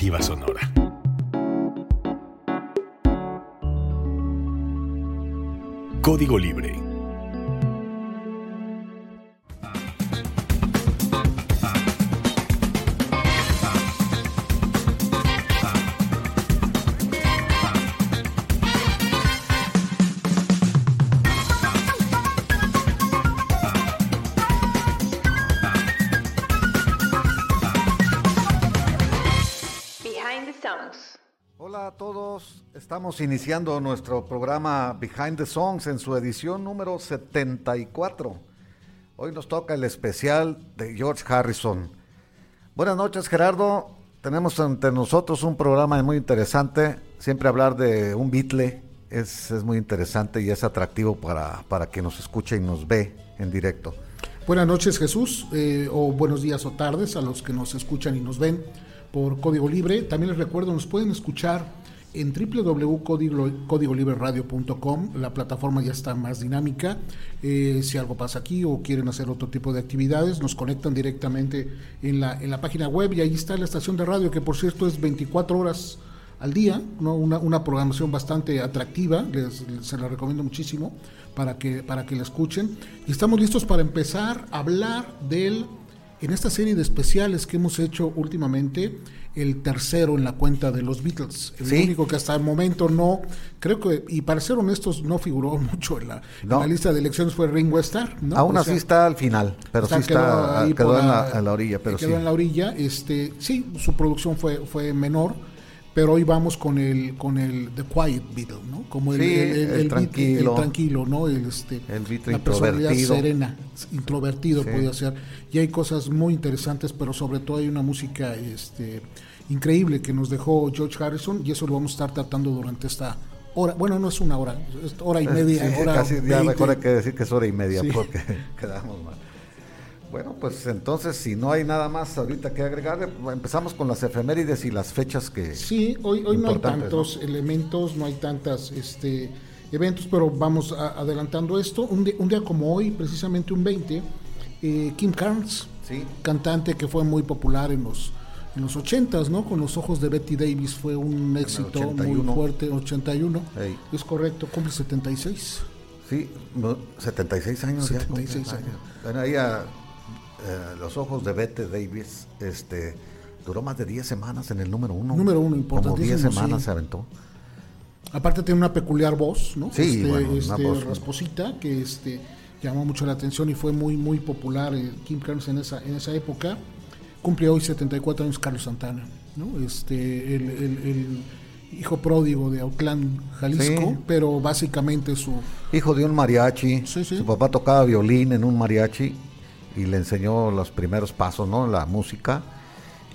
alternativa sonora. Código Libre Iniciando nuestro programa Behind the Songs en su edición número 74. Hoy nos toca el especial de George Harrison. Buenas noches Gerardo, tenemos ante nosotros un programa muy interesante. Siempre hablar de un Beatle es, muy interesante y es atractivo para, para quien nos escucha y nos ve en directo. Buenas noches Jesús, eh, o buenos días o tardes a los que nos escuchan y nos ven por Código Libre. También les recuerdo, nos pueden escuchar en www.códigolibreradio.com la plataforma ya está más dinámica. Eh, si algo pasa aquí o quieren hacer otro tipo de actividades, nos conectan directamente en la, en la página web y ahí está la estación de radio, que por cierto es 24 horas al día, ¿no? una, una programación bastante atractiva, les, se la recomiendo muchísimo para que, para que la escuchen. Y estamos listos para empezar a hablar del, en esta serie de especiales que hemos hecho últimamente, el tercero en la cuenta de los Beatles. El único que hasta el momento no, creo que, y para ser honestos, no figuró mucho en la, la lista de elecciones fue Ringo Starr. ¿no? Aún así está al final, pero sí está, quedó, en, la, orilla. Pero quedó en la orilla, este, sí, su producción fue, fue menor pero hoy vamos con el con el The Quiet Beatle, ¿no? Como el, el, tranquilo, el, tranquilo, ¿no? El este la personalidad serena, introvertido puede ser. Y hay cosas muy interesantes, pero sobre todo hay una música este increíble que nos dejó George Harrison y eso lo vamos a estar tratando durante esta hora. Bueno, no es una hora, es hora y media, hora casi ya mejor hay que decir que es hora y media porque quedamos mal. Bueno, pues entonces, si no hay nada más ahorita que agregar, empezamos con las efemérides y las fechas que. Sí, hoy, hoy no hay tantos elementos, no hay tantas este, eventos, pero vamos adelantando esto. Un día, un día, como hoy, precisamente un 20, eh, Kim Carnes, sí. cantante que fue muy popular en los en los 80 ¿no? Con los ojos de Betty Davis fue un éxito muy fuerte, 81. Es correcto, cumple 76. Sí, 76 años 76 años. Bueno, ahí a eh, Los Ojos de Bette Davis, este, duró más de 10 semanas en el número uno. Número uno, importante. Como 10 semanas se aventó. Aparte tiene una peculiar voz, ¿no? Sí, este, este rasposita, que este, llamó mucho la atención y fue muy, muy popular eh, Kim Carnes en esa, en esa época. Cumple hoy 74 años Carlos Santana, ¿no? Este, el, hijo pródigo de Autlán, Jalisco, pero básicamente su... Hijo de un mariachi. Su papá tocaba violín en un mariachi y le enseñó los primeros pasos, ¿no? La música.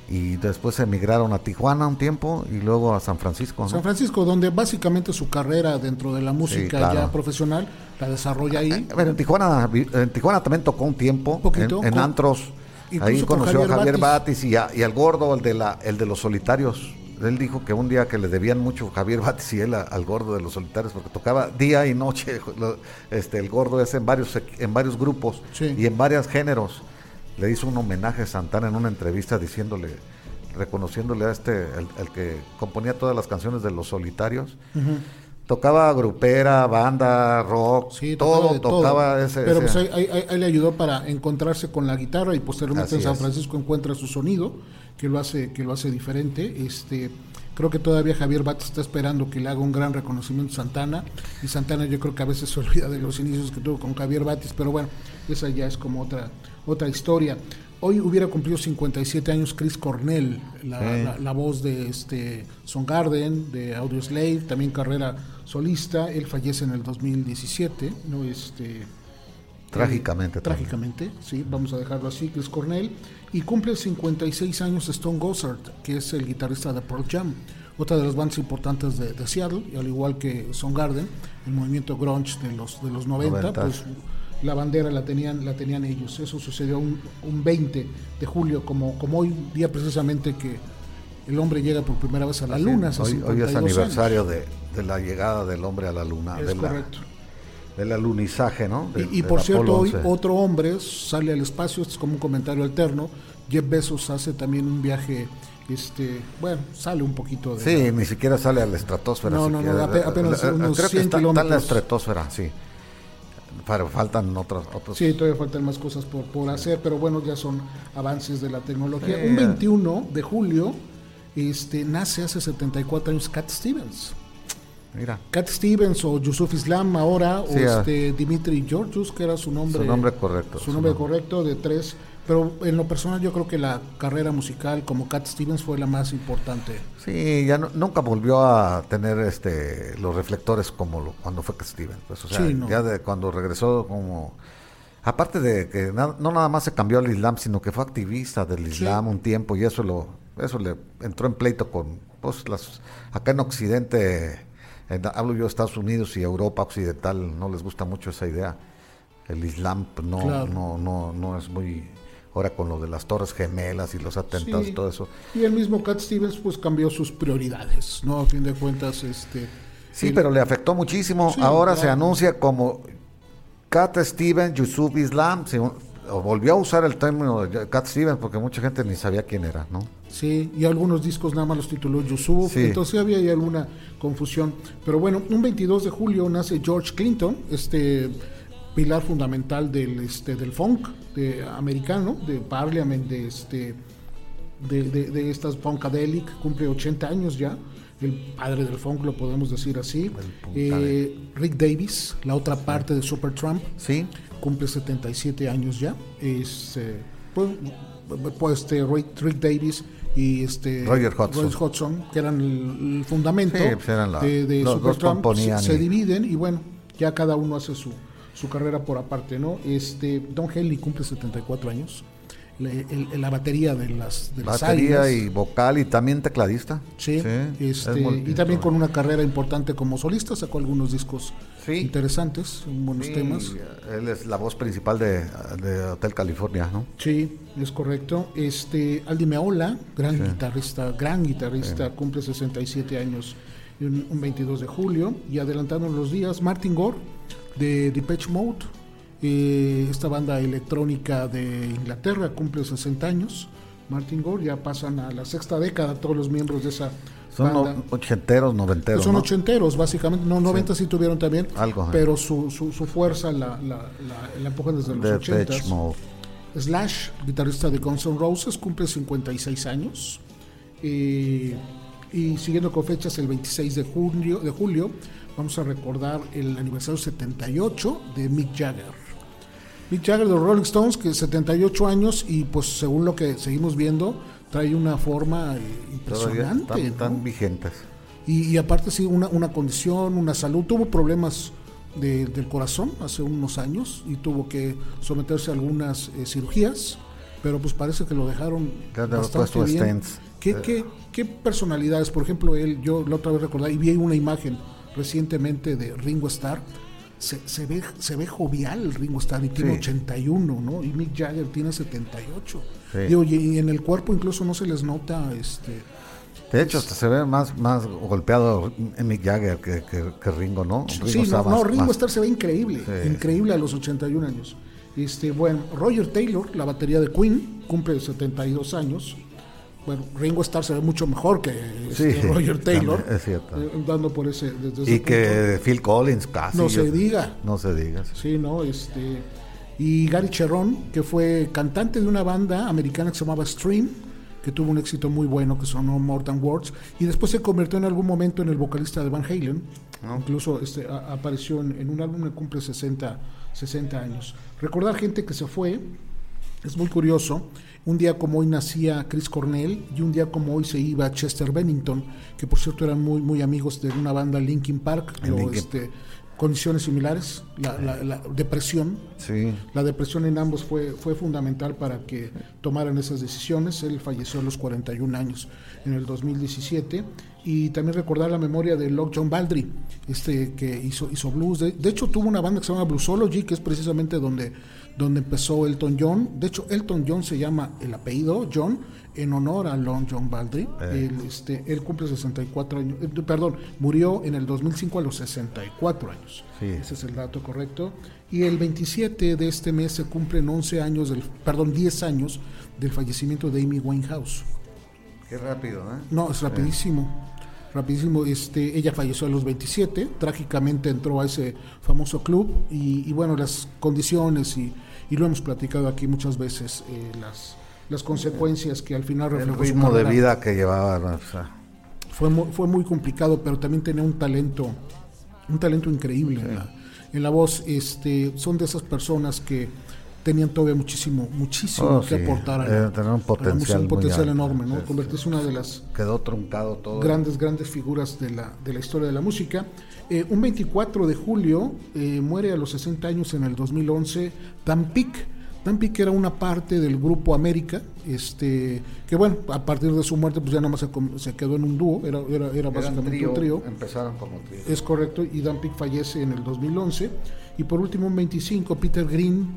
Y después emigraron a Tijuana un tiempo y luego a San Francisco. San Francisco, donde básicamente su carrera dentro de la música ya profesional la desarrolla ahí. Pero en Tijuana, en Tijuana también tocó un tiempo, en, antros. Ahí conoció a Javier Batis, y, y, al gordo, el de, la, el de los solitarios él dijo que un día que le debían mucho Javier Batis y él al gordo de los solitarios porque tocaba día y noche este el gordo es en varios en varios grupos y en varios géneros le hizo un homenaje a Santana en una entrevista diciéndole reconociéndole a este el, que componía todas las canciones de los solitarios tocaba grupera banda rock todo tocaba ese pero pues ahí, le ayudó para encontrarse con la guitarra y posteriormente en San Francisco encuentra su sonido que lo hace, que lo hace diferente. Este, creo que todavía Javier Bates está esperando que le haga un gran reconocimiento a Santana. Y Santana yo creo que a veces se olvida de los inicios que tuvo con Javier Bates, pero bueno, esa ya es como otra, otra historia. Hoy hubiera cumplido 57 años Chris Cornell, la, la, voz de este Son Garden, de Audio Slave, también carrera solista. Él fallece en el 2017, ¿no? Este, Trágicamente. trágicamente, sí, vamos a dejarlo así, Chris Cornell. Y cumple 56 años Stone Gossard, que es el guitarrista de Pearl Jam, otra de las bandas importantes de, Seattle, y al igual que Garden el movimiento grunge de los, de los 90, pues la bandera la tenían, la tenían ellos. Eso sucedió un, un 20 de julio, como, como hoy día precisamente que el hombre llega por primera vez a la luna. Hoy, hoy, es aniversario de, de, la llegada del hombre a la luna. Es correcto del alunizaje, ¿no? y, por cierto, hoy otro hombre sale al espacio, esto es como un comentario alterno. Jeff Bezos hace también un viaje Este, bueno, sale un poquito de. Sí, ni siquiera sale a la estratosfera. No, no, no, apenas unos creo que está, en la estratosfera, sí. Pero faltan otros, otros. Sí, todavía faltan más cosas por, por hacer, pero bueno, ya son avances de la tecnología. Un 21 de julio este, nace hace 74 años Cat Stevens. Mira. Cat Stevens o Yusuf Islam ahora, o ah. este Dimitri Georgius, que era su nombre. Su nombre correcto. Su, nombre, correcto de tres. Pero en lo personal yo creo que la carrera musical como Cat Stevens fue la más importante. Sí, ya nunca volvió a tener este los reflectores como cuando fue Cat Stevens. Pues, o sea, ya de cuando regresó como... Aparte de que no nada más se cambió al Islam, sino que fue activista del Islam un tiempo y eso lo eso le entró en pleito con pues las acá en Occidente hablo yo de Estados Unidos y Europa occidental, no les gusta mucho esa idea. El Islam pues, no, no, no, no es muy ahora con lo de las torres gemelas y los atentados y todo eso. Y el mismo Cat Stevens pues cambió sus prioridades, ¿no? A fin de cuentas, este... Sí, pero le afectó muchísimo. ahora se anuncia como Cat Stevens Yusuf Islam, volvió a usar el término de Cat Stevens porque mucha gente ni sabía quién era, ¿no? Sí, y algunos discos nada más los tituló Yusuf, entonces había ahí alguna confusión. Pero bueno, un 22 de julio nace George Clinton, este pilar fundamental del este del funk de, americano, de Parliament, de este de, de, estas funkadelic, cumple 80 años ya, el padre del funk lo podemos decir así. Eh, Rick Davis, la otra parte de Supertramp, sí. cumple 77 años ya. Es eh, pues, pues este Rick Davis y este Roger Hodgson, que eran el, fundamento pues de, de Supertramp, se, dividen y bueno, ya cada uno hace su, su carrera por aparte, ¿no? Este Don Henley cumple 74 años. La batería de las de batería y vocal y también tecladista. Sí, este, y también con una carrera importante como solista sacó algunos discos interesantes buenos temas. él es la voz principal de, Hotel California no sí es correcto. Este Aldi Meola gran guitarrista gran guitarrista cumple 67 años un, un 22 de julio. Y adelantando los días Martin Gore de Depeche Mode. Eh, esta banda electrónica de Inglaterra cumple 60 años. Martin Gore, ya pasan a la sexta década todos los miembros de esa son ochenteros, noventeros. Son ochenteros, básicamente. No, noventa sí. tuvieron también. Algo. Pero su, su, fuerza la, la, la, empujan desde los ochentas. Slash, guitarrista de Guns N' Roses, cumple 56 años. Eh, y siguiendo con fechas, el 26 de julio, de julio vamos a recordar el aniversario 78 de Mick Jagger. Mick Jagger de los Rolling Stones, que 78 años y pues según lo que seguimos viendo, trae una forma eh, impresionante. Están, vigentes. Y, aparte sí, una, una condición, una salud. Tuvo problemas del corazón hace unos años y tuvo que someterse a algunas eh, cirugías, pero pues parece que lo dejaron bastante bien. ¿Qué, eh. qué, ¿Qué personalidades? Por ejemplo, él, yo la otra vez recordé y vi una imagen recientemente de Ringo Starr se, ve, se ve jovial Ringo Starr y tiene 81, ¿no? Y Mick Jagger tiene 78. Y en el cuerpo incluso no se les nota este de hecho, hasta se ve más, más golpeado Mick Jagger que, que, Ringo, ¿no? Ringo sí, no, Ringo Starr se ve increíble, increíble a los 81 años. Este, bueno, Roger Taylor, la batería de Queen, cumple 72 años bueno, Ringo Starr se ve mucho mejor que este, Roger Taylor. Es cierto. Eh, dando por ese. y que Phil Collins casi. No se diga. No se diga. Sí, no, este. Y Gary Cherón, que fue cantante de una banda americana que se llamaba Stream, que tuvo un éxito muy bueno, que sonó More Than Words, y después se convirtió en algún momento en el vocalista de Van Halen. Incluso este, apareció en, en, un álbum que cumple 60, 60 años. Recordar gente que se fue, es muy curioso. Un día como hoy nacía Chris Cornell y un día como hoy se iba Chester Bennington, que por cierto eran muy, muy amigos de una banda Linkin Park, este, condiciones similares, la, depresión. Sí. La depresión en ambos fue, fue fundamental para que tomaran esas decisiones. Él falleció a los 41 años en el 2017. Y también recordar la memoria de Locke John Baldry, este, que hizo, hizo blues. De, de hecho, tuvo una banda que se llama Bluesology, que es precisamente donde donde empezó Elton John. De hecho, Elton John se llama el apellido John en honor a Long John Baldry. Eh. Él, este, él cumple 64 años, eh, perdón, murió en el 2005 a los 64 años. Ese es el dato correcto. Y el 27 de este mes se cumplen 11 años, del, perdón, 10 años del fallecimiento de Amy Winehouse. Qué rápido, ¿eh? No, es rapidísimo. Rapidísimo, este, ella falleció a los 27, trágicamente entró a ese famoso club y, bueno, las condiciones y, y, lo hemos platicado aquí muchas veces, eh, las, las consecuencias que al final reflejó El ritmo de vida que llevaba. fue, muy, fue muy complicado, pero también tenía un talento, un talento increíble en, la, en la voz. Este, son de esas personas que tenían todavía muchísimo, muchísimo oh, que aportar a, tener un potencial, un potencial enorme, ¿no? Convertirse en una de las quedó truncado todo grandes, grandes figuras de la, de la historia de la música. Eh, un 24 de julio eh, muere a los 60 años en el 2011 Dan. Dan Peek era una parte del grupo América, este, que bueno, a partir de su muerte pues ya nada más se, quedó en un dúo, era, era, era básicamente un trío. Empezaron como trío. Es correcto, y Dan Peek fallece en el 2011. Y por último, un 25, Peter Green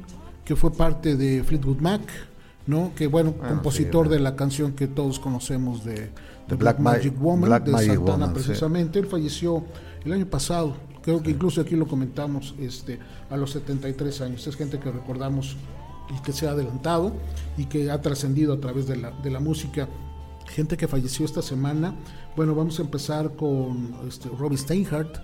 que fue parte de Fleetwood Mac, ¿no? Que bueno, ah, compositor de la canción que todos conocemos de, Black, Magic Woman, de Santana precisamente. Él falleció el año pasado, creo que incluso aquí lo comentamos, este, a los 73 años. Es gente que recordamos y que se ha adelantado y que ha trascendido a través de la, de la música. Gente que falleció esta semana. Bueno, vamos a empezar con este, Robbie Steinhardt.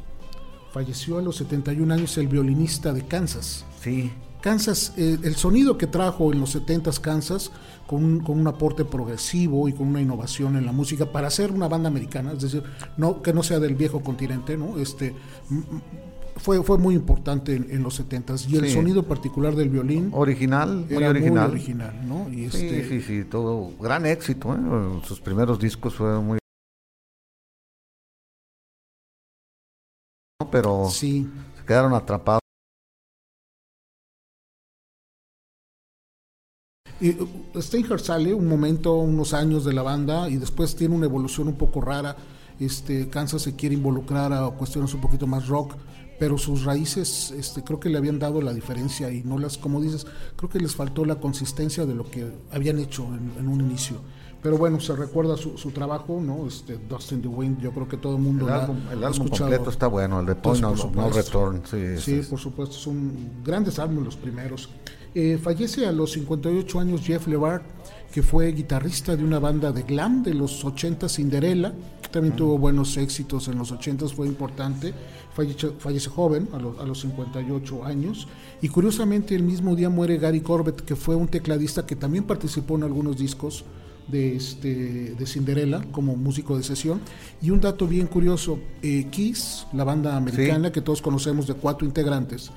Falleció a los 71 años el violinista de Kansas. Sí. Kansas, eh, el sonido que trajo en los 70s Kansas, con un, con un, aporte progresivo y con una innovación en la música para hacer una banda americana, es decir, no que no sea del viejo continente, ¿no? Este fue, fue muy importante en, los 70s y el sonido particular del violín original, muy original, original, ¿no? Y este, sí, sí, sí, todo gran éxito, ¿eh? sus primeros discos fueron muy pero sí. se quedaron atrapados Y uh, Steinhardt sale un momento, unos años de la banda y después tiene una evolución un poco rara. Este, Kansas se quiere involucrar a cuestiones un poquito más rock, pero sus raíces este, creo que le habían dado la diferencia y no las, como dices, creo que les faltó la consistencia de lo que habían hecho en, un inicio. Pero bueno, se recuerda su, su, trabajo, ¿no? Este, Dust in the Wind, yo creo que todo el mundo el álbum, el álbum completo está bueno, el de Point no, Return. Sí, sí, por supuesto, son grandes álbumes los primeros. Eh, fallece a los 58 años Jeff LeVar, que fue guitarrista de una banda de glam de los 80 Cinderella, también tuvo buenos éxitos en los 80 fue importante, fallece, fallece joven a los, a los 58 años y curiosamente el mismo día muere Gary Corbett, que fue un tecladista que también participó en algunos discos de, este, de Cinderella como músico de sesión. Y un dato bien curioso, eh, Kiss, la banda americana que todos conocemos de cuatro integrantes,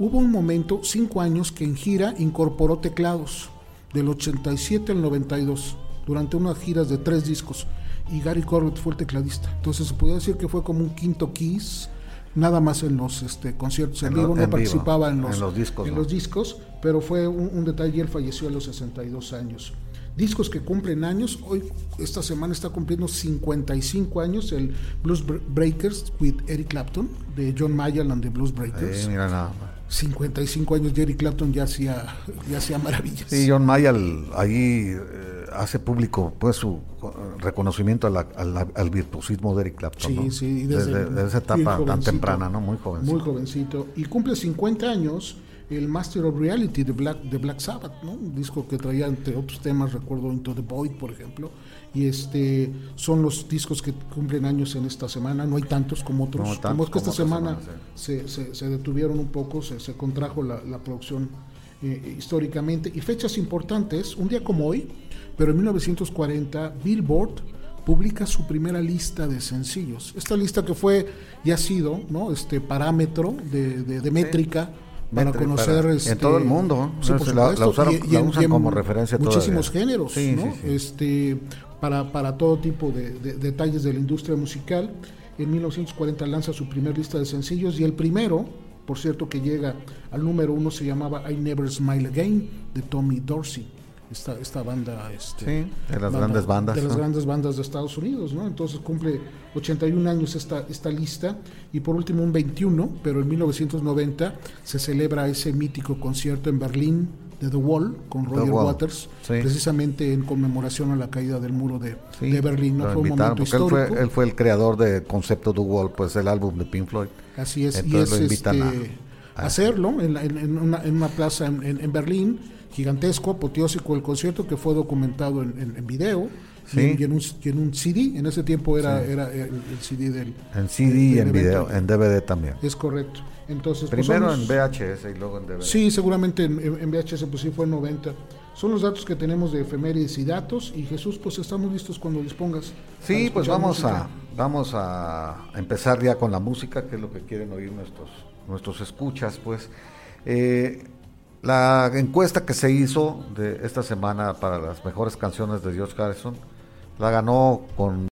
Hubo un momento, cinco años, que en gira incorporó teclados, del 87 al 92, durante unas giras de tres discos, y Gary Corbett fue el tecladista. Entonces se podría decir que fue como un quinto Kiss, nada más en los este, conciertos en, vivo, no participaba en los, discos, en los discos, pero fue un, un detalle, él falleció a los 62 años discos que cumplen años. Hoy, esta semana está cumpliendo 55 años el Blues Breakers with Eric Clapton, de John Mayall and the Blues Breakers. 55 años Jerry Clapton ya hacía, ya hacía maravillas. Sí, John Mayall ahí eh, hace público pues su reconocimiento al, virtuosismo de Eric Clapton. Sí, sí, desde, esa etapa tan temprana, ¿no? Muy jovencito. Muy jovencito. Y cumple 50 años el Master of Reality de Black, de Black Sabbath, ¿no? Un disco que traía entre otros temas, recuerdo Into the Void, por ejemplo. Y este son los discos que cumplen años en esta semana, no hay tantos como otros. como es que esta semana, se, se, detuvieron un poco, se, se contrajo la, la producción eh, históricamente. Y fechas importantes, un día como hoy, pero en 1940, Billboard publica su primera lista de sencillos. Esta lista que fue y ha sido ¿no? este parámetro de, de, métrica para conocer en este, todo el mundo la, usan, como referencia muchísimos géneros este para, para, todo tipo de, detalles de la industria musical en 1940 lanza su primer lista de sencillos y el primero por cierto que llega al número uno se llamaba I Never Smile Again de Tommy Dorsey esta, esta banda, este, de las grandes bandas. De las grandes bandas de Estados Unidos, ¿no? Entonces cumple 81 años esta, esta lista y por último un 21, pero en 1990 se celebra ese mítico concierto en Berlín de The Wall con Roger Waters, precisamente en conmemoración a la caída del muro de, de Berlín. ¿no? Fue un momento histórico. Él fue, él fue, el creador del concepto The Wall, pues el álbum de Pink Floyd. Así es, y es este, a, hacerlo en, en, una, en, una, plaza en Berlín gigantesco, apoteósico el concierto que fue documentado en, en, video. y, en, un, CD. En ese tiempo era, era el, CD del. En CD y en video, en DVD también. Es correcto. Entonces, pues, Primero en VHS y luego en DVD. Sí, seguramente en, VHS, pues sí fue en 90. Son los datos que tenemos de efemérides y datos. Y Jesús, pues estamos listos cuando dispongas. Sí, pues vamos a, vamos a empezar ya con la música, que es lo que quieren oír nuestros, nuestros escuchas, pues. Eh, la encuesta que se hizo de esta semana para las mejores canciones de George Harrison la ganó con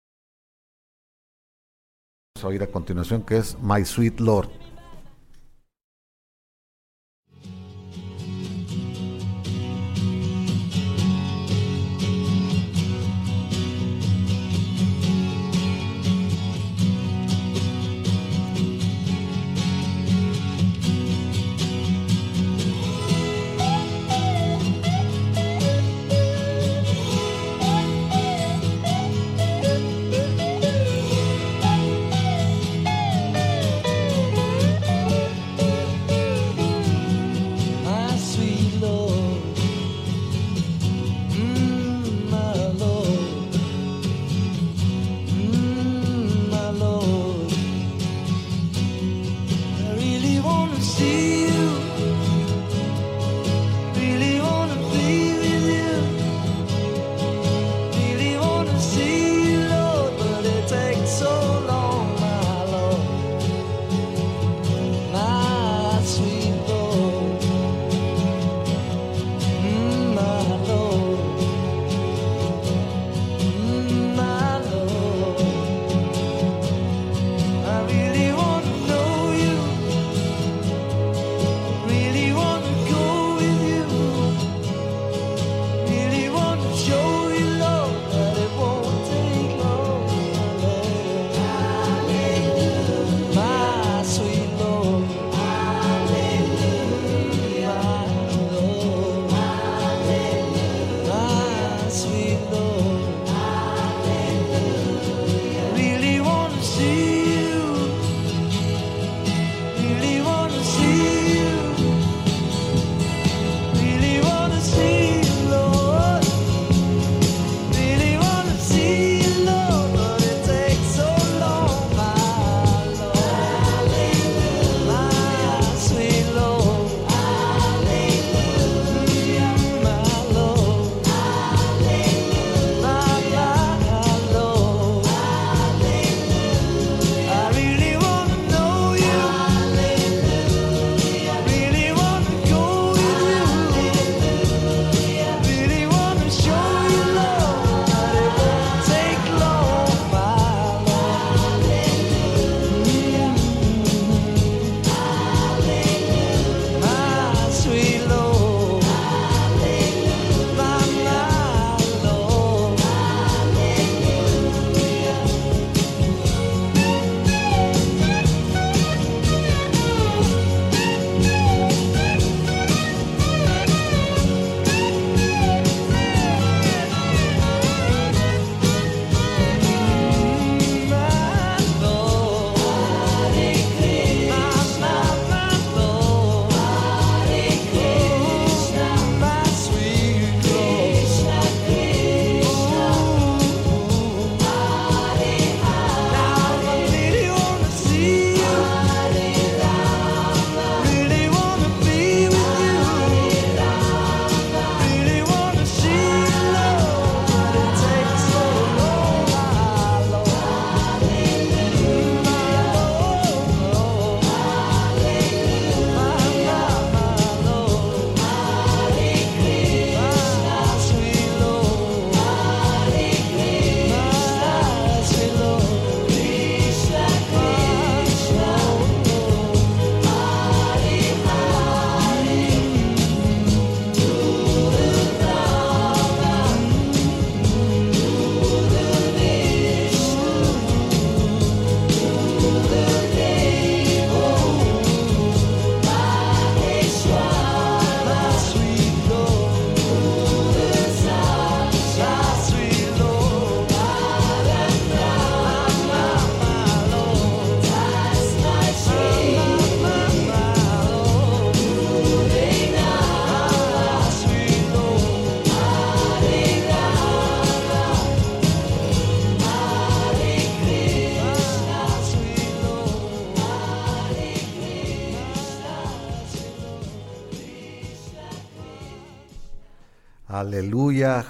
vamos a oír a continuación que es My Sweet Lord.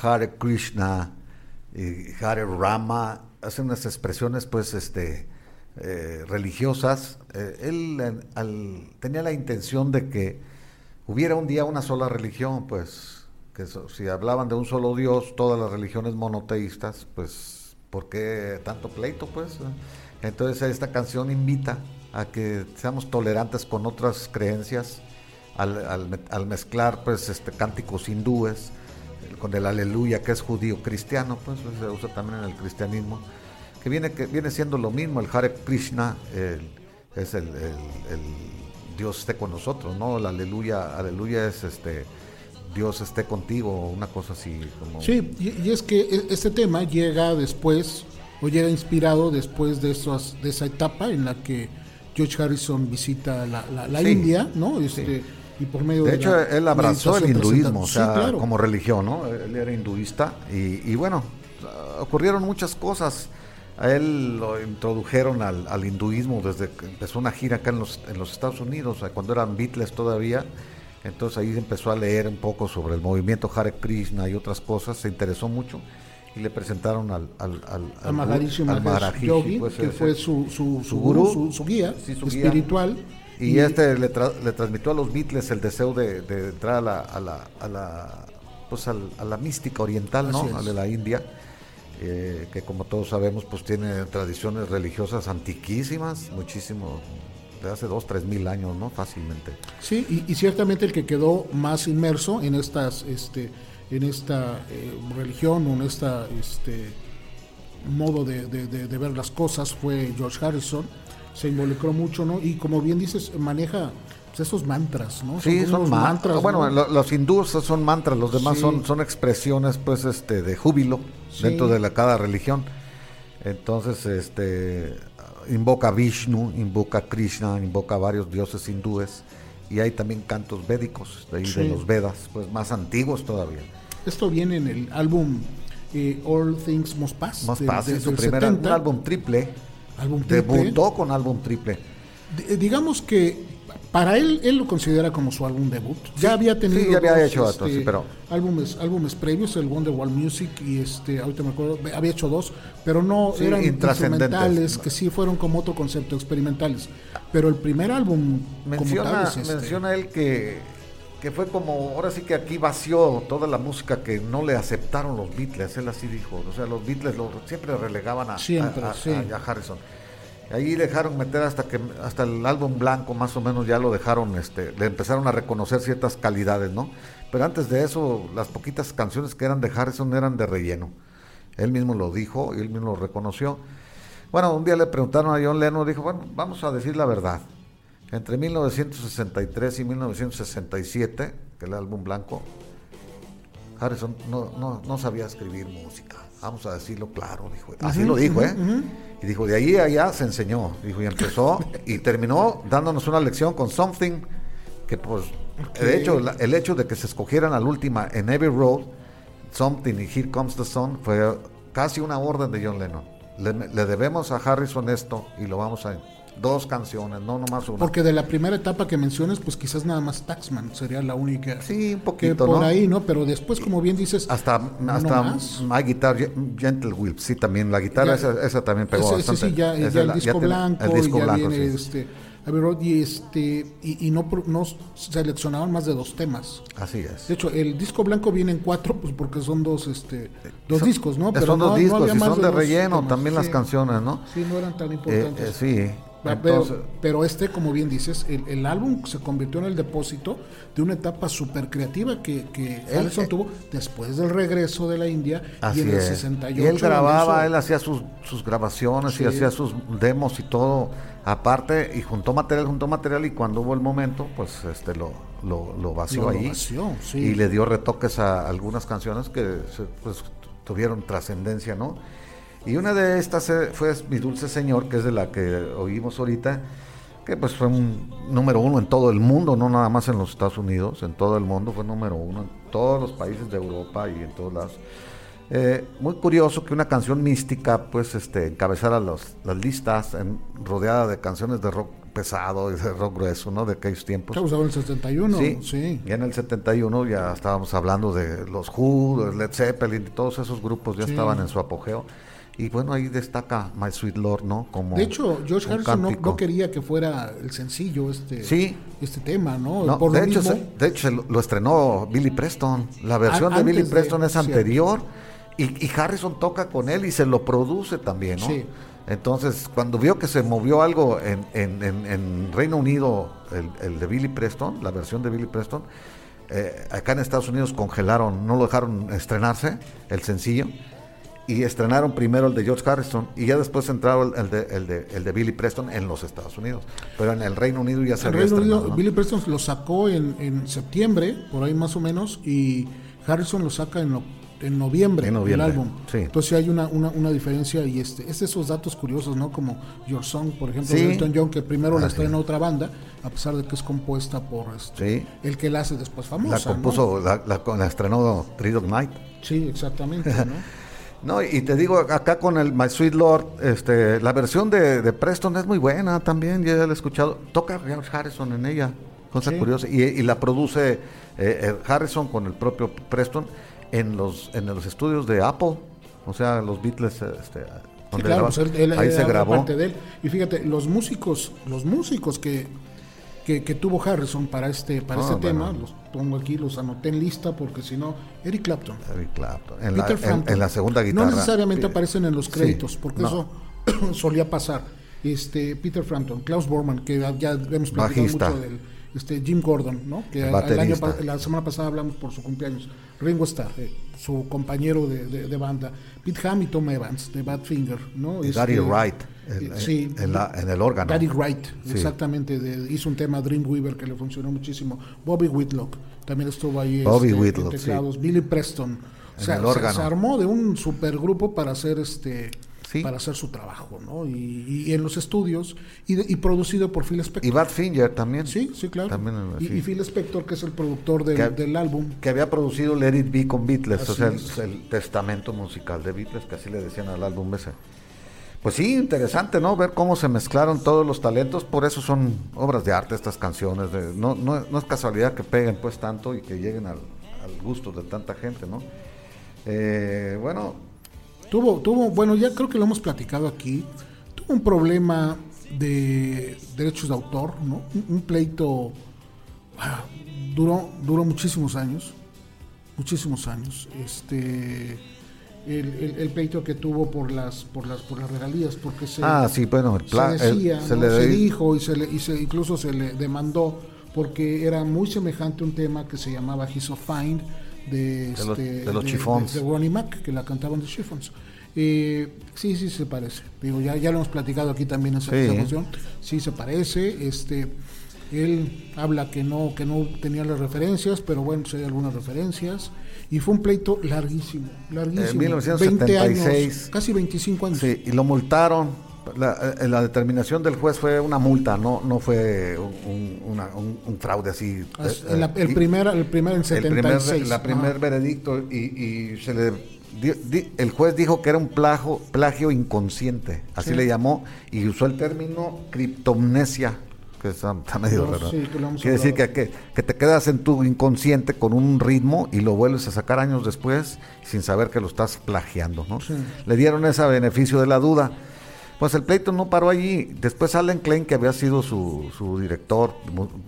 Hare Krishna, y Hare Rama, hacen unas expresiones pues este eh, religiosas. Eh, él tenía la intención de que hubiera un día una sola religión, pues que si hablaban de un solo Dios, todas las religiones monoteístas, pues ¿por qué tanto pleito? Pues entonces esta canción invita a que seamos tolerantes con otras creencias, al, mezclar pues este cánticos hindúes con el aleluya que es judío cristiano, pues se usa también en el cristianismo, que viene, que viene siendo lo mismo, el Hare Krishna es el, Dios esté con nosotros, ¿no? El aleluya, aleluya es este Dios esté contigo, una cosa así como... Sí, y, es que e, este tema llega después, o llega inspirado después de, esos, de esa etapa en la que George Harrison visita la, India, ¿no? Este, y por medio de, hecho, él abrazó el hinduismo, o sea, como religión, ¿no? Él era hinduista y, bueno, ocurrieron muchas cosas. A él lo introdujeron al, hinduismo desde que empezó una gira acá en los, en los Estados Unidos, cuando eran Beatles todavía. Entonces ahí empezó a leer un poco sobre el movimiento Hare Krishna y otras cosas, se interesó mucho y le presentaron al, al, al, al Maharishi, Yogi, pues, que fue su, su, su, gurú, su, guía espiritual. Y, este le, le, transmitió a los Beatles el deseo de, de entrar a la, a la, a la, pues a la mística oriental, ¿no? A de la India. Eh, que como todos sabemos pues tiene tradiciones religiosas antiquísimas, muchísimo, de hace dos, tres mil años, ¿no? Fácilmente. Sí, y, y, ciertamente el que quedó más inmerso en estas este, en esta eh, religión o en esta este modo de, ver las cosas fue George Harrison se involucró mucho no y como bien dices maneja pues, esos mantras no sí son, mantras. bueno los hindúes son mantras los demás son son expresiones pues este de júbilo dentro de la cada religión. Entonces este invoca Vishnu invoca Krishna invoca varios dioses hindúes y hay también cantos védicos de, de los Vedas, pues más antiguos todavía. Esto viene en el álbum eh, All Things Must Pass. Must Pass, es su primer álbum triple. Álbum. Debutó con álbum triple. Eh, digamos que para él, él lo considera como su álbum debut. Ya había tenido sí, ya había hecho otros, sí, este, pero... álbumes, álbumes previos, el Wonderwall Music y este, ahorita me acuerdo, había hecho dos, pero no eran instrumentales, que sí fueron como otro concepto, experimentales. Pero el primer álbum menciona, como tal es este. menciona él que que fue como, ahora sí que aquí vació toda la música que no le aceptaron los Beatles, él así dijo, o sea, los Beatles lo, siempre relegaban a, siempre, a, Harrison. Ahí dejaron meter hasta que hasta el álbum blanco más o menos ya lo dejaron, este, le empezaron a reconocer ciertas calidades, ¿no? Pero antes de eso, las poquitas canciones que eran de Harrison eran de relleno. Él mismo lo dijo y él mismo lo reconoció. Bueno, un día le preguntaron a John Lennon, dijo, bueno, vamos a decir la verdad. Entre 1963 y 1967, que el álbum blanco, Harrison no, sabía escribir música. Vamos a decirlo claro, dijo. Así lo dijo, ¿eh? Y dijo, de ahí a allá se enseñó. Dijo, y empezó y terminó dándonos una lección con Something, que pues, de hecho, el hecho de que se escogieran al última en Every Road, Something y Here Comes the Sun, fue casi una orden de John Lennon. Le, le debemos a Harrison esto y lo vamos a dos canciones, no nomás una. Porque de la primera etapa que mencionas, pues quizás nada más Taxman sería la única. Sí, un poquito, por ahí, ¿no? Pero después, como bien dices. Hasta, hasta My Guitar, Gentle Whip, sí, también. La guitarra, esa, también pegó ese, bastante. Sí, ya, ya el, disco blanco, el disco ya blanco, viene este. y, este, y, no, no seleccionaron más de dos temas. Así es. De hecho, el disco blanco viene en cuatro, pues porque son dos, este, dos discos, ¿no? Pero son dos discos y son de, relleno también las canciones, ¿no? Sí, no eran tan importantes. Eh, eh, sí, pero, este, como bien dices, el, álbum se convirtió en el depósito de una etapa súper creativa que, que Harrison tuvo después del regreso de la India y en el 68. Y él grababa, él hacía sus, sus grabaciones y hacía sus demos y todo aparte y juntó material, juntó material y cuando hubo el momento, pues este lo, lo, vació ahí y le dio retoques a algunas canciones que pues, tuvieron trascendencia, ¿no? Y una de estas eh, fue Mi Dulce Señor, que es de la que oímos ahorita, que pues fue un número uno en todo el mundo, no nada más en los Estados Unidos, en todo el mundo fue número uno, en todos los países de Europa y en todos lados. Eh, muy curioso que una canción mística pues este, encabezara los, las listas en, rodeada de canciones de rock pesado, ese rock grueso, ¿no? De aquellos tiempos. En el 71, sí. sí. Y en el 71 ya estábamos hablando de los Who, Led Zeppelin, todos esos grupos ya estaban en su apogeo. Y bueno, ahí destaca My Sweet Lord, ¿no? Como de hecho, George Harrison no, quería que fuera el sencillo este, sí. este tema, ¿no? de, hecho, de hecho, lo estrenó Billy Preston. La versión de Billy Preston es anterior y, y, Harrison toca con él y se lo produce también, ¿no? Sí. Entonces, cuando vio que se movió algo en, en, en, Reino Unido, el, de Billy Preston, la versión de Billy Preston, eh, acá en Estados Unidos congelaron, no lo dejaron estrenarse, el sencillo, y estrenaron primero el de George Harrison y ya después entraron el de, el de, el de Billy Preston en los Estados Unidos. Pero en el Reino Unido ya se el Reino Unido, Billy Preston lo sacó en, en septiembre, por ahí más o menos, y Harrison lo saca en en noviembre, en el álbum. Entonces hay una, una, una, diferencia y este, es esos datos curiosos, ¿no? Como Your Song, por ejemplo, de Elton John, que primero la está en otra banda, a pesar de que es compuesta por este, el que la hace después famosa. La compuso, la, la, estrenó Freedom Night. Sí, exactamente, ¿no? No, y te digo, acá con el My Sweet Lord, este, la versión de, de Preston es muy buena también, ya la he escuchado. Toca George Harrison en ella, cosa curiosa. Y, y, la produce eh, eh, Harrison con el propio Preston en los, en los estudios de Apple, o sea, los Beatles, este, donde ahí se grabó. de él. Y fíjate, los músicos, los músicos que, que, tuvo Harrison para este, para ah, este tema, los pongo aquí, los anoté en lista porque si no, Eric Clapton. Eric Clapton. En, la, en, la, segunda guitarra. No necesariamente aparecen en los créditos, porque eso solía pasar. Este, Peter Frampton, Klaus Bormann, que ya hemos platicado mucho del este Jim Gordon, ¿no? que el año, la semana pasada hablamos por su cumpleaños, Ringo Starr, eh, su compañero de, banda, Pete Ham y Tom Evans de Badfinger, ¿no? Este, Wright, sí, en, el órgano. Daddy Wright, exactamente, hizo un tema Dreamweaver que le funcionó muchísimo. Bobby Whitlock también estuvo ahí Bobby este, Whitlock, teclados, Billy Preston. O sea, se, armó de un supergrupo para hacer este para hacer su trabajo, ¿no? Y, en los estudios, y, producido por Phil Spector. Y Badfinger también. Sí, sí, claro. También, y, Phil Spector, que es el productor del álbum. Que había producido Let It Be con Beatles, o sea, el, testamento musical de Beatles, que así le decían al álbum ese. Pues sí, interesante, ¿no? Ver cómo se mezclaron todos los talentos, por eso son obras de arte estas canciones. no, no, es casualidad que peguen pues tanto y que lleguen al, gusto de tanta gente, ¿no? Eh, bueno, Tuvo, tuvo, bueno, ya creo que lo hemos platicado aquí, tuvo un problema de derechos de autor, ¿no? Un, pleito ah, duró, duró muchísimos años, muchísimos años. Este el, pleito que tuvo por las por las por las regalías porque se ah sí bueno se decía se, le dijo y se le y se, incluso se le demandó porque era muy semejante a un tema que se llamaba He's so Fine de, este, los, de, Ronnie Mac, que la cantaban de Chiffons. Eh, sí, sí se parece. Digo, ya, ya lo hemos platicado aquí también esa, sí. Sí se parece. Este, él habla que no, que no tenía las referencias, pero bueno, sí hay algunas referencias. Y fue un pleito larguísimo, larguísimo. En 1976. casi 25 años. Sí, y lo multaron la, eh, la, determinación del juez fue una multa, no no fue un, un, fraude así. Ah, eh, el, primer, el primer en 76. El primer, primer veredicto y, se le el juez dijo que era un plagio, plagio inconsciente, así le llamó, y usó el término criptomnesia, que está, medio raro. Quiere decir que, que, te quedas en tu inconsciente con un ritmo y lo vuelves a sacar años después sin saber que lo estás plagiando. ¿no? Le dieron ese beneficio de la duda pues el pleito no paró allí. Después Allen Klein, que había sido su, su director,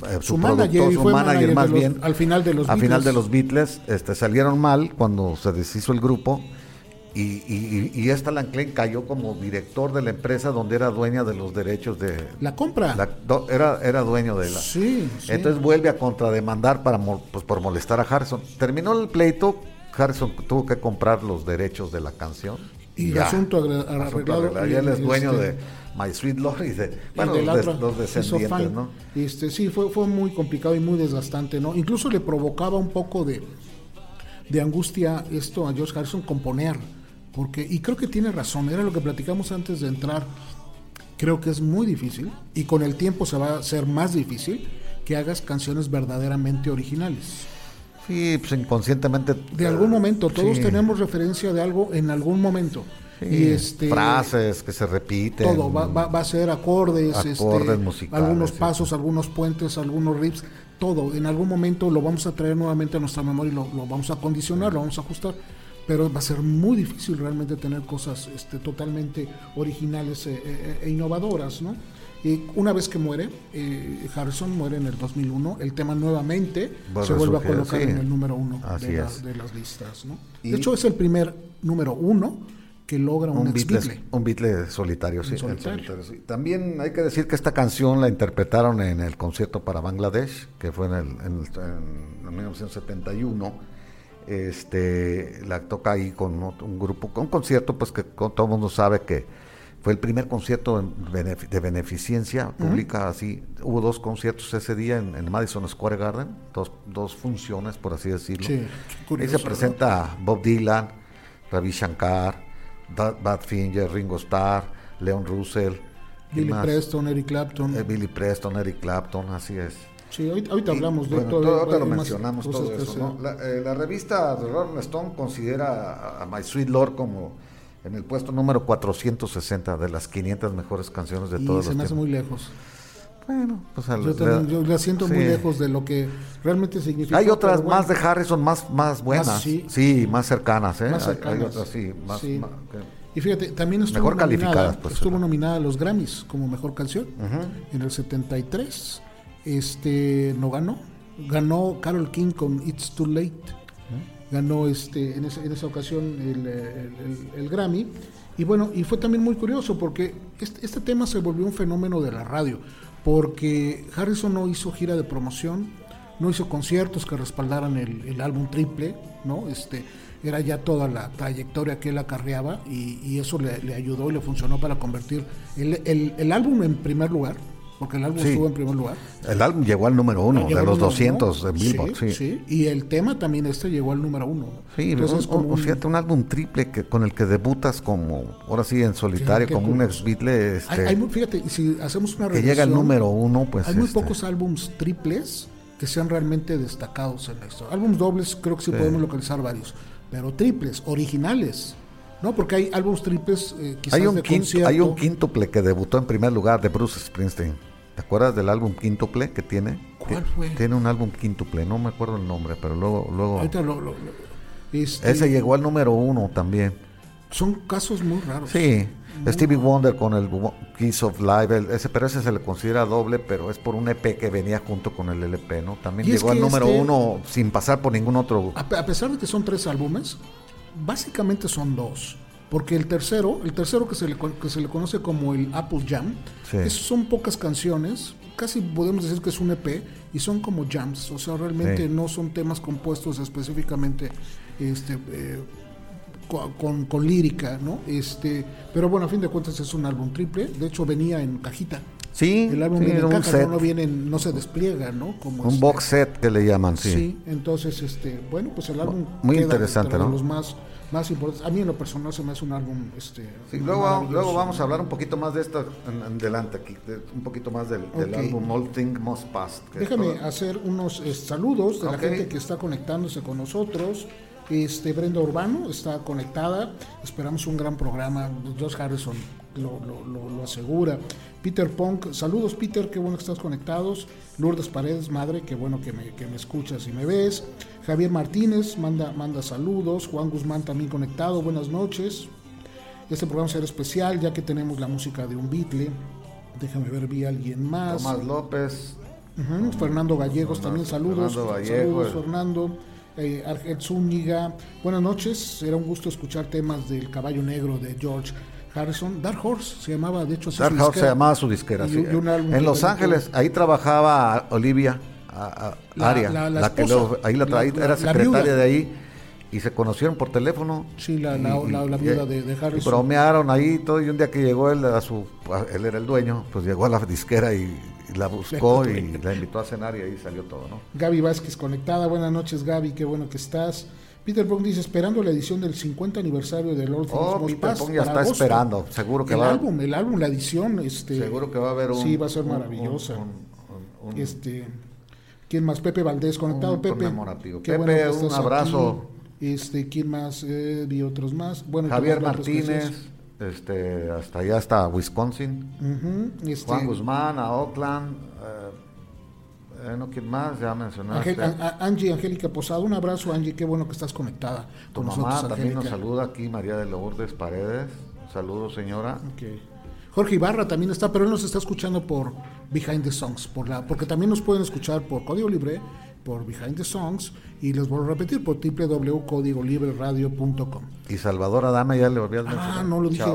eh, su, productor, su manager, más bien. Al final de los Al final de los Beatles este, salieron mal cuando se deshizo el grupo. Y, y, y esta Alan Klein cayó como director de la empresa donde era dueña de los derechos de... La compra. era, era dueño de la... Sí, Entonces vuelve a contrademandar para, pues, por molestar a Harrison. Terminó el pleito, Harrison tuvo que comprar los derechos de la canción y el asunto arreglado. Y él es dueño este, de My Sweet Lord y de, bueno, los, descendientes, ¿no? Este, sí, fue, fue muy complicado y muy desgastante, ¿no? Incluso le provocaba un poco de, de angustia esto a George Harrison componer, porque, y creo que tiene razón, era lo que platicamos antes de entrar, creo que es muy difícil, y con el tiempo se va a hacer más difícil, que hagas canciones verdaderamente originales. Sí, pues inconscientemente. De algún momento, todos tenemos referencia de algo en algún momento. y este, frases que se repiten. Todo, va, va, a ser acordes, acordes este, algunos pasos, algunos puentes, algunos riffs, todo. En algún momento lo vamos a traer nuevamente a nuestra memoria y lo, vamos a condicionar, lo vamos a ajustar. Pero va a ser muy difícil realmente tener cosas este, totalmente originales e, e, e innovadoras, ¿no? una vez que muere, eh, Harrison muere en el 2001, el tema nuevamente se vuelve a colocar en el número uno de, las listas. ¿no? De hecho, es el primer número uno que logra un, un Beatle. Un Beatle solitario, sí, También hay que decir que esta canción la interpretaron en el concierto para Bangladesh, que fue en, el, en, 1971. Este, la toca ahí con un grupo, con un concierto, pues que todo el mundo sabe que fue el primer concierto de beneficencia pública, así. Hubo dos conciertos ese día en, Madison Square Garden, dos, dos, funciones, por así decirlo. Sí, Ahí se presenta Bob Dylan, Ravi Shankar, Badfinger, Ringo Starr, Leon Russell. Billy Preston, Eric Clapton. Eh, Billy Preston, Eric Clapton, así es. Sí, ahorita, hablamos de todo. Todo, lo mencionamos, todo eso. La, eh, la, revista The Rolling Stone considera a My Sweet Lord como en el puesto número 460 de las 500 mejores canciones de todos los se me hace muy lejos. Bueno, pues yo, la siento muy lejos de lo que realmente significa. Hay otras más de Harrison más más buenas, sí. más cercanas, ¿eh? Más Hay, otras sí, más, y fíjate, también estuvo mejor calificadas, pues, estuvo nominada a los Grammys como mejor canción en el 73. Este no ganó, ganó Carol King con It's Too Late ganó este, en, esa, ocasión el, Grammy. Y bueno, y fue también muy curioso porque este, este, tema se volvió un fenómeno de la radio, porque Harrison no hizo gira de promoción, no hizo conciertos que respaldaran el, álbum triple, ¿no? Este, era ya toda la trayectoria que él acarreaba y, eso le, le, ayudó y le funcionó para convertir el álbum en primer lugar, porque el álbum estuvo en primer lugar. El álbum llegó al número uno de los 200 de Billboard, sí, sí, Y el tema también este llegó al número uno. Sí, Entonces, como un, fíjate, un álbum triple que con el que debutas como, ahora sí, en solitario, como un ex Beatle. Este, fíjate, si hacemos una Que llega al número uno, pues... Hay muy este pocos álbums triples que sean realmente destacados en la historia. Álbums dobles creo que sí, podemos localizar varios, pero triples, originales. No, porque hay álbumes triples eh, quizás hay un quinto, Hay un quíntuple que debutó en primer lugar de Bruce Springsteen. ¿Te acuerdas del álbum quíntuple que tiene? ¿Cuál fue? Tiene un álbum quíntuple, no me acuerdo el nombre, pero luego... luego este ese llegó al número uno también. Son casos muy raros. Sí, Stevie Wonder con el Kiss of Live, ese, pero ese se le considera doble, pero es por un EP que venía junto con el LP, ¿no? También llegó al número este uno sin pasar por ningún otro... A, a pesar de que son tres álbumes, básicamente son dos. Porque el tercero, el tercero que se le, que se le conoce como el Apple Jam, son pocas canciones, casi podemos decir que es un EP, y son como jams, o sea, realmente no son temas compuestos específicamente este, eh, con, con, lírica, ¿no? Este, pero bueno, a fin de cuentas es un álbum triple, de hecho venía en cajita. Sí, el álbum viene en caja, No, viene, no se despliega, ¿no? Como un este box set que le llaman, sí. Sí, entonces, este, bueno, pues el álbum muy interesante, ¿no? Los más más importantes. A mí en lo personal se me hace un álbum. Este, luego, luego vamos a hablar un poquito más de esto en, adelante, aquí, un poquito más del, álbum All Things Must Pass. Déjame hacer unos eh, saludos de la gente que está conectándose con nosotros. Este, Brenda Urbano está conectada. Esperamos un gran programa. Josh Harrison lo, lo, asegura. Peter Punk, saludos Peter, qué bueno que estás conectados. Lourdes Paredes, madre, qué bueno que me, que me escuchas y me ves. Javier Martínez manda, manda saludos. Juan Guzmán también conectado, buenas noches. Este programa será especial ya que tenemos la música de un Beatle. Déjame ver, vi a alguien más. Tomás López. Fernando Gallegos también, saludos. Fernando saludos, Fernando eh, Argel Zúñiga. Buenas noches, será un gusto escuchar temas del caballo negro de George Harrison. Dark Horse se llamaba, de hecho, Dark Horse se llamaba su disquera. en Los Ángeles, ahí trabajaba Olivia Aria, la, que ahí la, traía, era secretaria de ahí y se conocieron por teléfono. Sí, la, viuda de, Harrison. Y bromearon ahí todo y un día que llegó él a su, él era el dueño, pues llegó a la disquera y la buscó y la invitó a cenar y ahí salió todo, ¿no? Gaby Vázquez conectada, buenas noches Gaby, qué bueno que estás. Peter Pong dice, esperando la edición del 50 aniversario de Lord Oh, Peter Pong ya está esperando, seguro que el va. El álbum, el álbum, la edición, este... Seguro que va a haber un... Sí, va a ser maravillosa. este... ¿Quién más? Pepe Valdés conectado. Pepe. Pepe, un abrazo. Este, ¿quién más? Eh, vi otros más. Bueno, Javier Martínez, este, hasta allá está Wisconsin. Este Juan Guzmán, a Oakland. Eh, eh, no, ¿quién más? Ya mencionaste. Angie Angélica Posada, un abrazo Angie, qué bueno que estás conectada tu mamá también nos saluda aquí, María de Lourdes Paredes. Saludos, señora. Jorge Ibarra también está, pero él nos está escuchando por Behind the Songs, por la, porque también nos pueden escuchar por Código Libre, por Behind the Songs, y les vuelvo a repetir, por www.códigolibreradio.com. Y Salvador Adame ya le volví a Ah, no lo dije.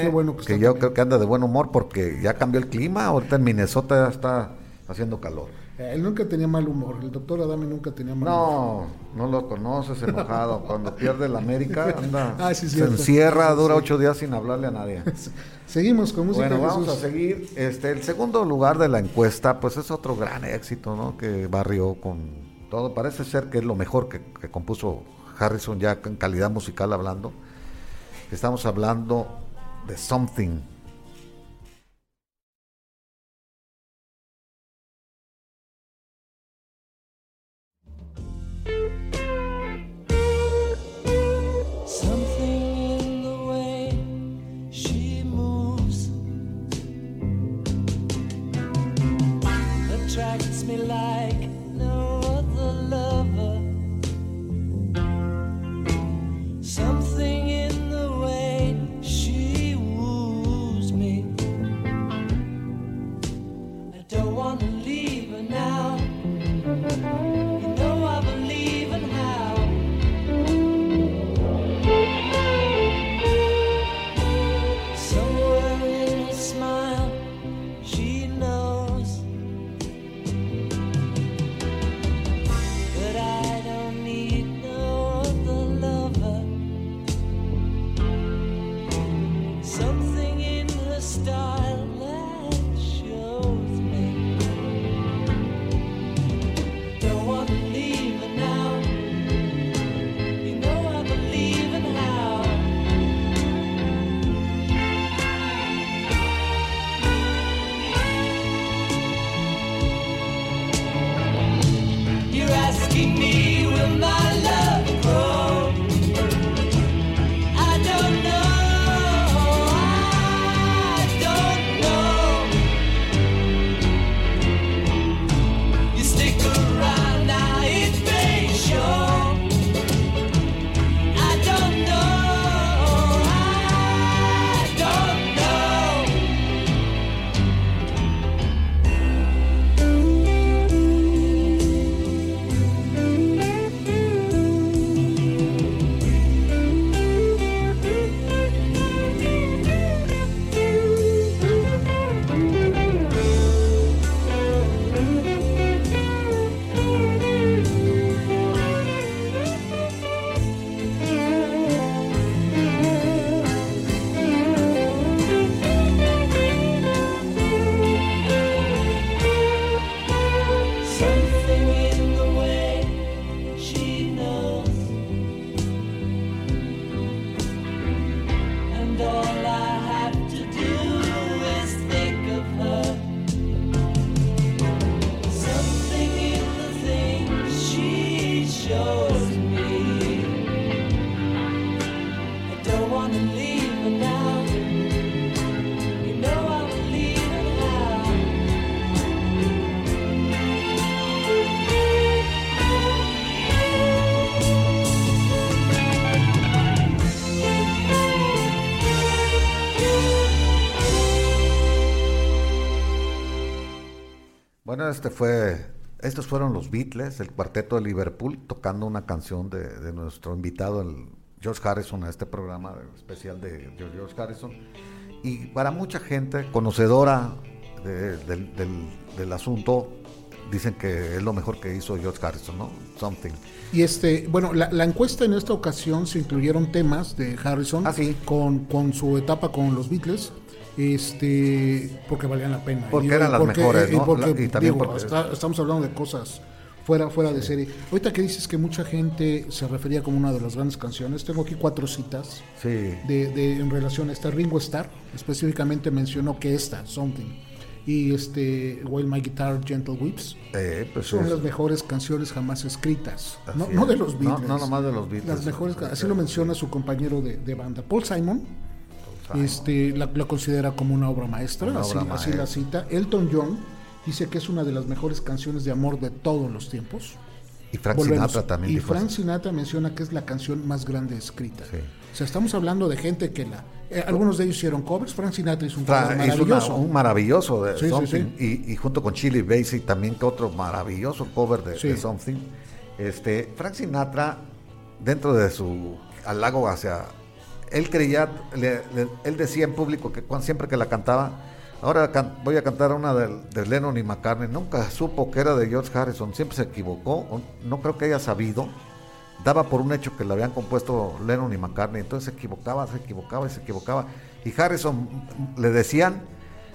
Qué bueno que, que yo creo que anda de buen humor porque ya cambió el clima, ahorita en Minnesota ya está haciendo calor. Él nunca tenía mal humor, el doctor Adame nunca tenía mal humor. No, no lo conoces enojado. Cuando pierde la América, anda, ah, se encierra, dura ocho días sin hablarle a nadie. Seguimos con música. Bueno, vamos a seguir. Este, el segundo lugar de la encuesta, pues es otro gran éxito, ¿no? Que barrió con todo. Parece ser que es lo mejor que, que compuso Harrison ya en calidad musical hablando. Estamos hablando de Something este fue, estos fueron los Beatles, el cuarteto de Liverpool, tocando una canción de, nuestro invitado, el George Harrison, a este programa especial de George Harrison. Y para mucha gente conocedora del, asunto, dicen que es lo mejor que hizo George Harrison, ¿no? Something. Y este, bueno, la, encuesta en esta ocasión se incluyeron temas de Harrison ah, con, con su etapa con los Beatles este porque valían la pena. Porque eran las mejores, estamos hablando de cosas fuera, fuera de serie. Ahorita que dices que mucha gente se refería como una de las grandes canciones, tengo aquí cuatro citas sí. de, en relación a esta. Ringo Starr específicamente mencionó que esta, Something, y este While My Guitar Gentle Whips eh, pues son las mejores canciones jamás escritas no, no, de los Beatles no, no nomás de los Beatles las mejores así lo menciona su compañero de, de banda Paul Simon, este la, considera como una obra maestra así, así la cita Elton John dice que es una de las mejores canciones de amor de todos los tiempos y Frank Sinatra también y Frank Sinatra menciona que es la canción más grande escrita sí. o sea estamos hablando de gente que la eh, algunos de ellos hicieron covers. Frank Sinatra hizo un cover maravilloso. un maravilloso de Something. Y, junto con Chili Basic también que otro maravilloso cover de, Something. Este, Frank Sinatra, dentro de su halago hacia. Él creía, él decía en público que siempre que la cantaba, ahora voy a cantar una de, Lennon y McCartney. Nunca supo que era de George Harrison, siempre se equivocó. No creo que haya sabido daba por un hecho que lo habían compuesto Lennon y McCartney, entonces se equivocaba, se equivocaba y se equivocaba. Y Harrison le decían,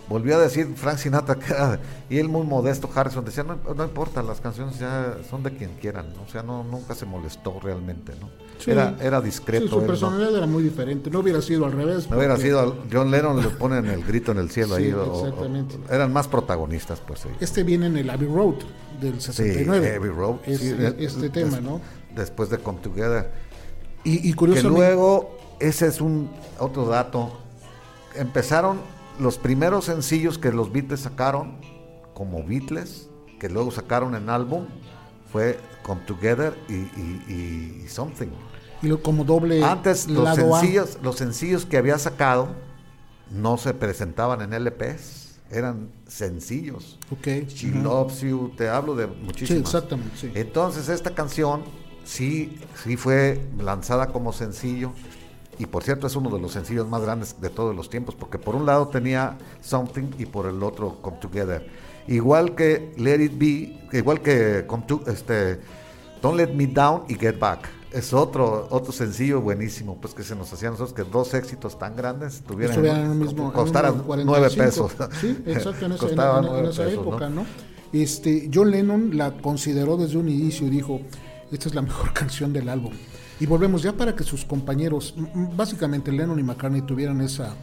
volvió a decir Frank Sinatra que era, y él muy modesto, Harrison decía, no, importa, las canciones ya son de quien quieran, o sea, no nunca se molestó realmente, ¿no? era, era discreto. su personalidad era muy diferente, no hubiera sido al revés. No hubiera sido, John Lennon le pone el grito en el cielo ahí, exactamente. eran más protagonistas, pues. Este viene en el Abbey Road del 69. Abbey Road. este tema, ¿no? después de Come Together. Y, y curiosamente. Que luego, ese es un otro dato. Empezaron los primeros sencillos que los Beatles sacaron como Beatles, que luego sacaron en álbum, fue Come Together y, Something. Y como doble. Antes los sencillos, los sencillos que había sacado no se presentaban en LPs, eran sencillos. Okay. She Loves You, te hablo de muchísimas. Sí, exactamente. Entonces esta canción sí, sí fue lanzada como sencillo. Y por cierto es uno de los sencillos más grandes de todos los tiempos, porque por un lado tenía Something y por el otro Come Together. Igual que Let It Be, igual que Come to, este, Don't Let Me Down y Get Back. Es otro, otro sencillo buenísimo, pues que se nos hacía nosotros que dos éxitos tan grandes tuvieran el mismo, costaran nueve pesos. Sí, exacto, en esa, época, ¿no? Este, John Lennon la consideró desde un inicio y dijo, esta es la mejor canción del álbum. Y volvemos ya para que sus compañeros, básicamente Lennon y McCartney, tuvieran esa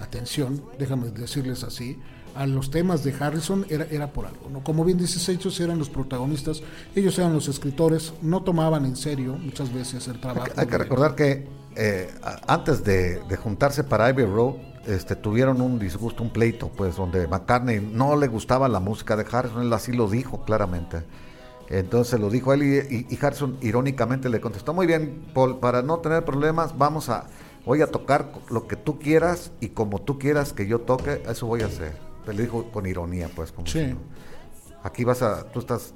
atención, déjame decirles así, a los temas de Harrison era, era por algo. ¿no? Como bien dices, ellos eran los protagonistas, ellos eran los escritores, no tomaban en serio muchas veces el trabajo. Hay que, recordar que eh, antes de, juntarse para Ivy Road, este, tuvieron un disgusto, un pleito, pues, donde McCartney no le gustaba la música de Harrison, él así lo dijo claramente. Entonces lo dijo él y, Harrison irónicamente le contestó, muy bien, Paul, para no tener problemas, vamos a, voy a tocar lo que tú quieras y como tú quieras que yo toque, eso voy a hacer. le dijo con ironía, pues, como sí. aquí vas a, tú estás,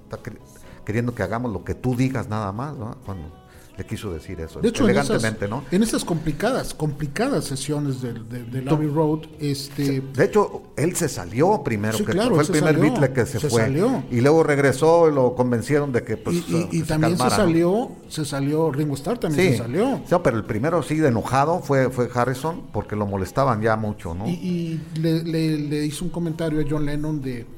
queriendo que hagamos lo que tú digas nada más, ¿no? Cuando, le quiso decir eso, de hecho, elegantemente, en esas, ¿no? En esas complicadas, complicadas sesiones del, del, Abbey Road, este... De hecho, él se salió primero, que fue el primer Beatle que se, fue. Y luego regresó y lo convencieron de que pues, Y, también se salió, se salió, Ringo Starr también se salió. Sí, pero el primero sí de enojado fue, fue Harrison, porque lo molestaban ya mucho, ¿no? Y, le, le hizo un comentario a John Lennon de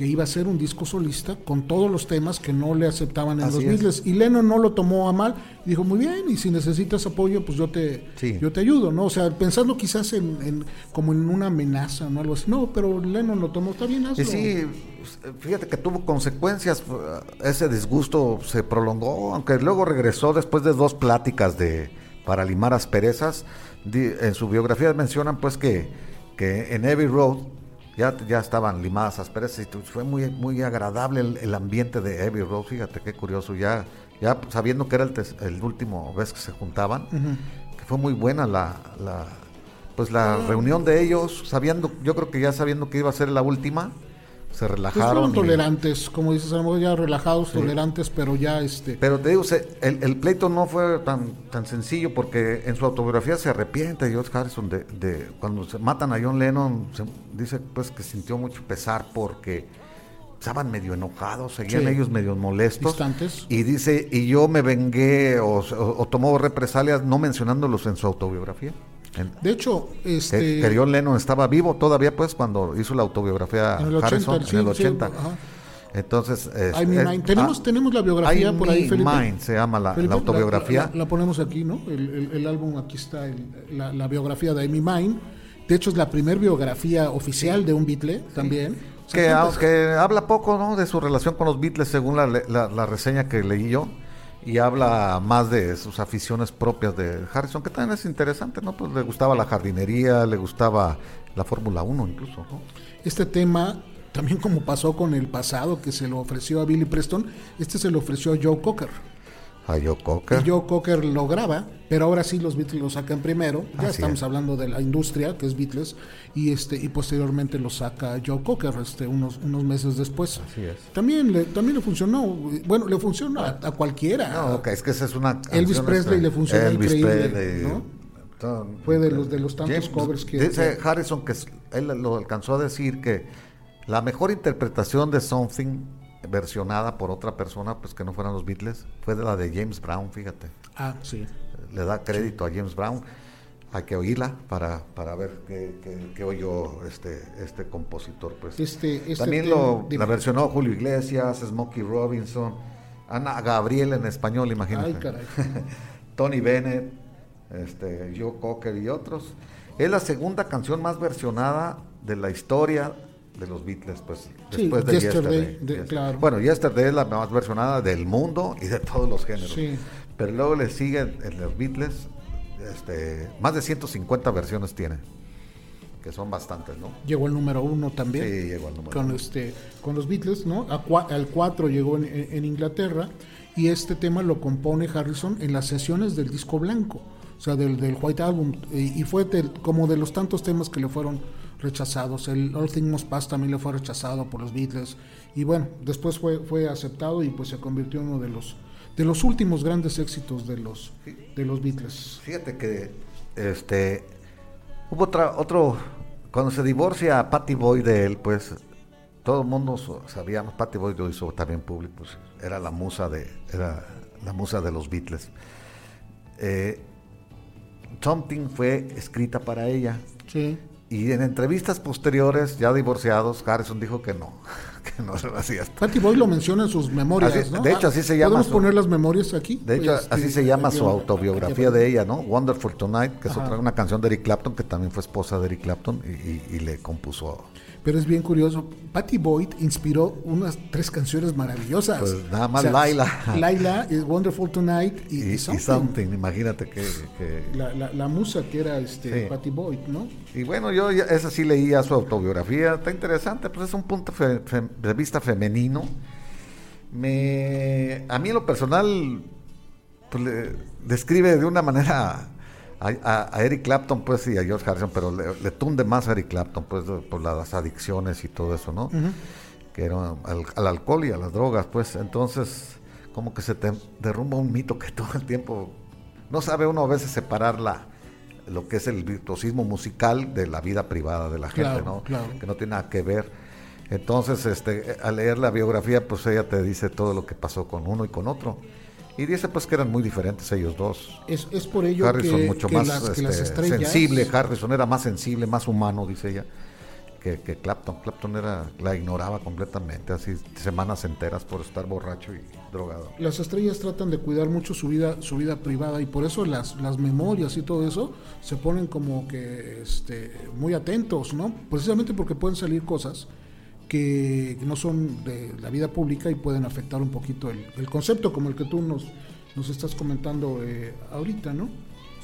que iba a ser un disco solista con todos los temas que no le aceptaban en los Beatles. Y Lennon no lo tomó a mal y dijo, muy bien, y si necesitas apoyo, pues yo te, yo te ayudo, ¿no? O sea, pensando quizás en, como en una amenaza o algo así. No, pero Lennon lo tomó, está bien, hazlo. sí, fíjate que tuvo consecuencias, ese disgusto se prolongó, aunque luego regresó después de dos pláticas de para limar asperezas. En su biografía mencionan pues que, que en Abbey Road ya, ya estaban limadas asperezas y fue muy, muy agradable el, ambiente de Abbey Road, fíjate qué curioso, ya, ya sabiendo que era el, el último vez que se juntaban, que fue muy buena la, la pues la reunión de ellos, sabiendo, yo creo que ya sabiendo que iba a ser la última, se pues relajaron. tolerantes, como dices, a lo mejor ya relajados, tolerantes, pero ya este. Pero te digo, el, el, pleito no fue tan, tan sencillo porque en su autobiografía se arrepiente George Harrison de, de cuando se matan a John Lennon, se dice pues que sintió mucho pesar porque estaban medio enojados, seguían ellos medio molestos. Y dice, y yo me vengué o, o tomó represalias no mencionándolos en su autobiografía de hecho, este... Que, John Lennon estaba vivo todavía, pues, cuando hizo la autobiografía en el 80, Harrison, en el 80. Entonces, tenemos, ah, tenemos la biografía por ahí, Felipe. Mind se llama la, autobiografía. La, ponemos aquí, ¿no? El, el, álbum, aquí está la, biografía de Amy Mine. De hecho, es la primera biografía oficial de un Beatle también. que aunque habla poco ¿no? de su relación con los Beatles, según la, la, reseña que leí yo, y habla más de sus aficiones propias de Harrison, que también es interesante, ¿no? Pues le gustaba la jardinería, le gustaba la Fórmula 1 incluso. Este tema también como pasó con el pasado que se lo ofreció a Billy Preston, este se lo ofreció a Joe Cocker. A Joe Cocker. Y Joe Cocker lo graba, pero ahora sí los Beatles lo sacan primero. Ya estamos hablando de la industria, que es Beatles, y este y posteriormente lo saca Joe Cocker este, unos, unos meses después. Así es. También le, también le funcionó. Bueno, le funcionó a, cualquiera. No, es que esa es una. Elvis Presley le funcionó increíble. Fue de los, de los tantos covers que. Dice Harrison que él lo alcanzó a decir que la mejor interpretación de Something versionada por otra persona, pues que no fueran los Beatles, fue de la de James Brown, fíjate. Ah, sí. Le da crédito a James Brown. Hay que oírla para, para ver qué, qué, oyó este, este compositor. Pues. Este, este También lo, la versionó Julio Iglesias, Smokey Robinson, Ana Gabriel en español, imagínate. Ay, caray. Tony Bennett, este, Joe Cocker y otros. Es la segunda canción más versionada de la historia de los Beatles, pues después de Yesterday. Claro. Bueno, Yesterday es la más versionada del mundo y de todos los géneros. Pero luego le siguen en los Beatles, este, más de 150 versiones tiene, que son bastantes, ¿no? Llegó el número uno también. Sí, llegó el número con uno. Este, con los Beatles, ¿no? al 4 llegó en, Inglaterra y este tema lo compone Harrison en las sesiones del disco blanco, o sea, del, del White Album, y, fue como de los tantos temas que le fueron rechazados. El All Things Must Pass también le fue rechazado por los Beatles. Y bueno, después fue, fue aceptado y pues se convirtió en uno de los, de los últimos grandes éxitos de los, de los Beatles. Fíjate que este hubo otra, otro, cuando se divorcia Patty Boy de él, pues todo el mundo sabíamos, Patty Boy lo hizo también público, pues, era la musa de, era la musa de los Beatles. Eh, Something fue escrita para ella. Sí. Y en entrevistas posteriores, ya divorciados, Harrison dijo que no, que no se lo hacía. Patty Boy lo menciona en sus memorias, ¿no? De hecho, así se llama. ¿Podemos poner las memorias aquí? De hecho, así este, se llama su autobiografía de ella, ¿no? Wonderful Tonight, que es otra, una canción de Eric Clapton, que también fue esposa de Eric Clapton y, y le compuso pero es bien curioso. Patty Boyd inspiró unas tres canciones maravillosas. Pues nada más Laila. Laila, Wonderful Tonight y, something. Imagínate que... La, musa que era este Patty Boyd, ¿no? Y bueno, yo esa sí leía su autobiografía. Está interesante, pues es un punto de vista femenino. Me, a mí en lo personal, pues, describe de una manera a, Eric Clapton, pues, y a George Harrison, pero le, tunde más a Eric Clapton, pues, por las adicciones y todo eso, ¿no? Que era al, alcohol y a las drogas, pues, entonces, como que se te derrumba un mito que todo el tiempo, no sabe uno a veces separar la, lo que es el virtuosismo musical de la vida privada de la gente, ¿no? Que no tiene nada que ver. Entonces, este, al leer la biografía, pues ella te dice todo lo que pasó con uno y con otro. Y dice pues que eran muy diferentes ellos dos. Es, es por ello Harrison mucho más este, sensible, Harrison era más sensible, más humano, dice ella, que, Clapton. Clapton era, la ignoraba completamente, así semanas enteras por estar borracho y drogado. Las estrellas tratan de cuidar mucho su vida, su vida privada y por eso las, las memorias y todo eso se ponen como que este, muy atentos, ¿no? Precisamente porque pueden salir cosas que no son de la vida pública y pueden afectar un poquito el, concepto como el que tú nos, nos estás comentando eh, ahorita, ¿no?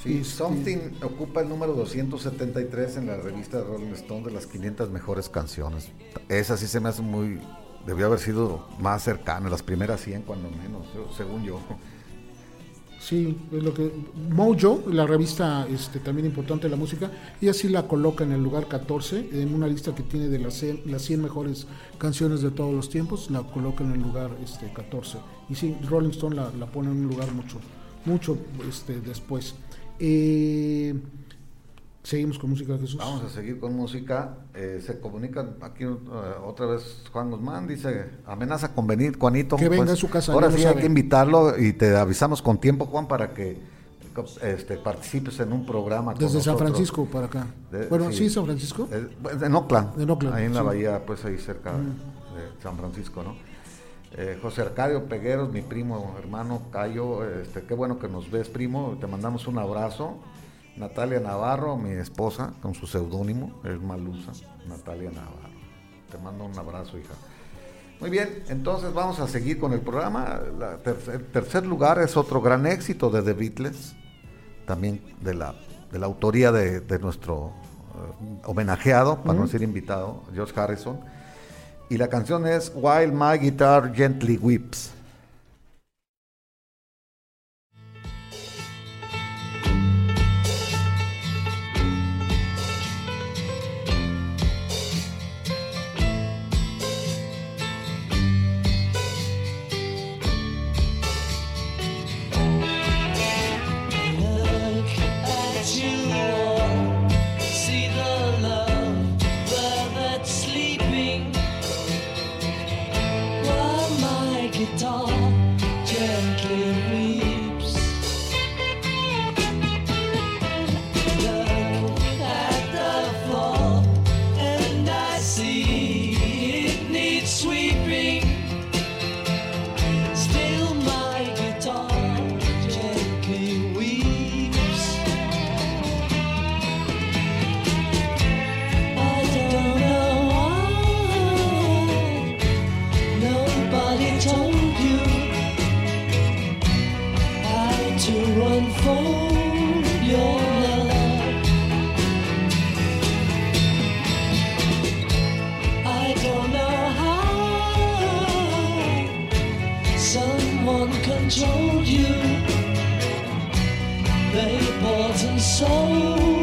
Sí, este, Something ocupa el número 273 en la revista Rolling Stone de las 500 mejores canciones. Esa sí se me hace muy... Debió haber sido más cercana, las primeras 100 cuando menos, según yo. Sí, es lo que Mojo, la revista este, también importante de la música, y así la coloca en el lugar 14, en una lista que tiene de las 100, las 100 mejores canciones de todos los tiempos, la coloca en el lugar este, 14. Y sí, Rolling Stone la, la pone en un lugar mucho, mucho este, después. Eh, Seguimos con música, Jesús. Vamos a seguir con música. Eh, se comunica aquí uh, otra vez Juan Guzmán, dice, amenaza con venir, Juanito. Que venga pues, a su casa. Ahora sí hay que invitarlo y te avisamos con tiempo, Juan, para que este, participes en un programa. Desde San Francisco para acá. bueno, sí, San Francisco. Eh, en Oakland. En Oakland. Ahí en la bahía, pues ahí cerca mm. de San Francisco, ¿no? Eh, José Arcadio Pegueros, mi primo, hermano Cayo, este, qué bueno que nos ves, primo, te mandamos un abrazo Natalia Navarro, mi esposa, con su seudónimo, es Malusa, Natalia Navarro. Te mando un abrazo, hija. Muy bien, entonces vamos a seguir con el programa. el tercer lugar es otro gran éxito de The Beatles, también de la, de la autoría de, nuestro eh, homenajeado, para no decir invitado, George Harrison. Y la canción es While My Guitar Gently Weeps. to unfold your love. I don't know how someone controlled you. They bought and sold.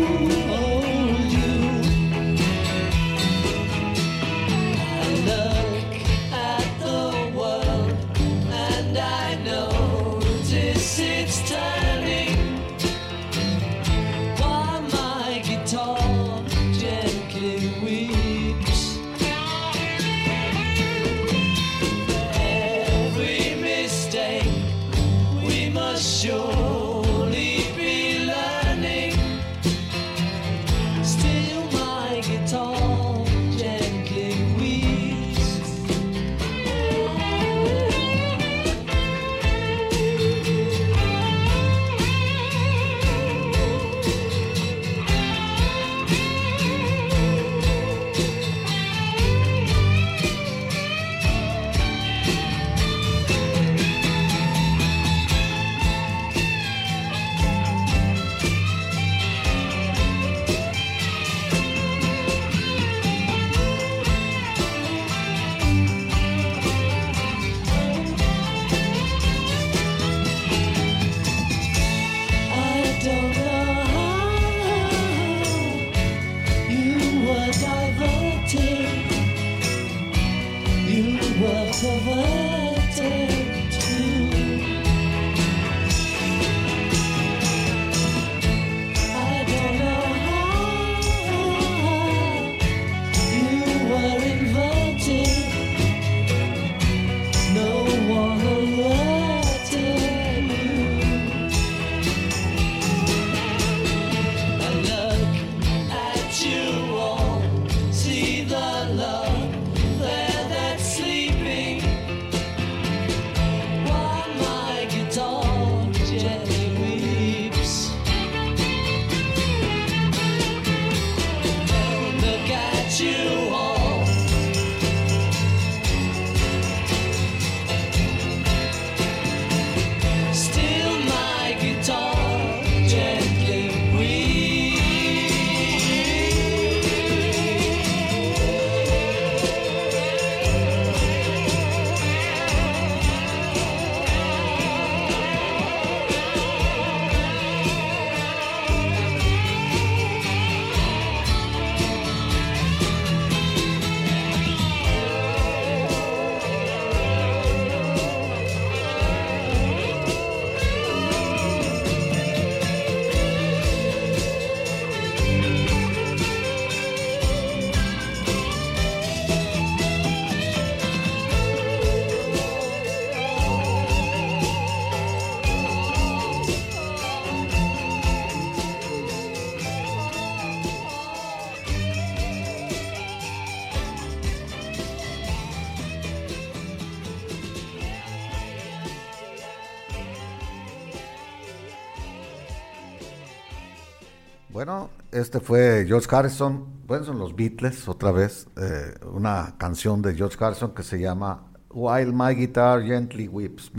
Este fue George Harrison, bueno, son los Beatles, otra vez, eh, una canción de George Harrison que se llama While My Guitar Gently Weeps,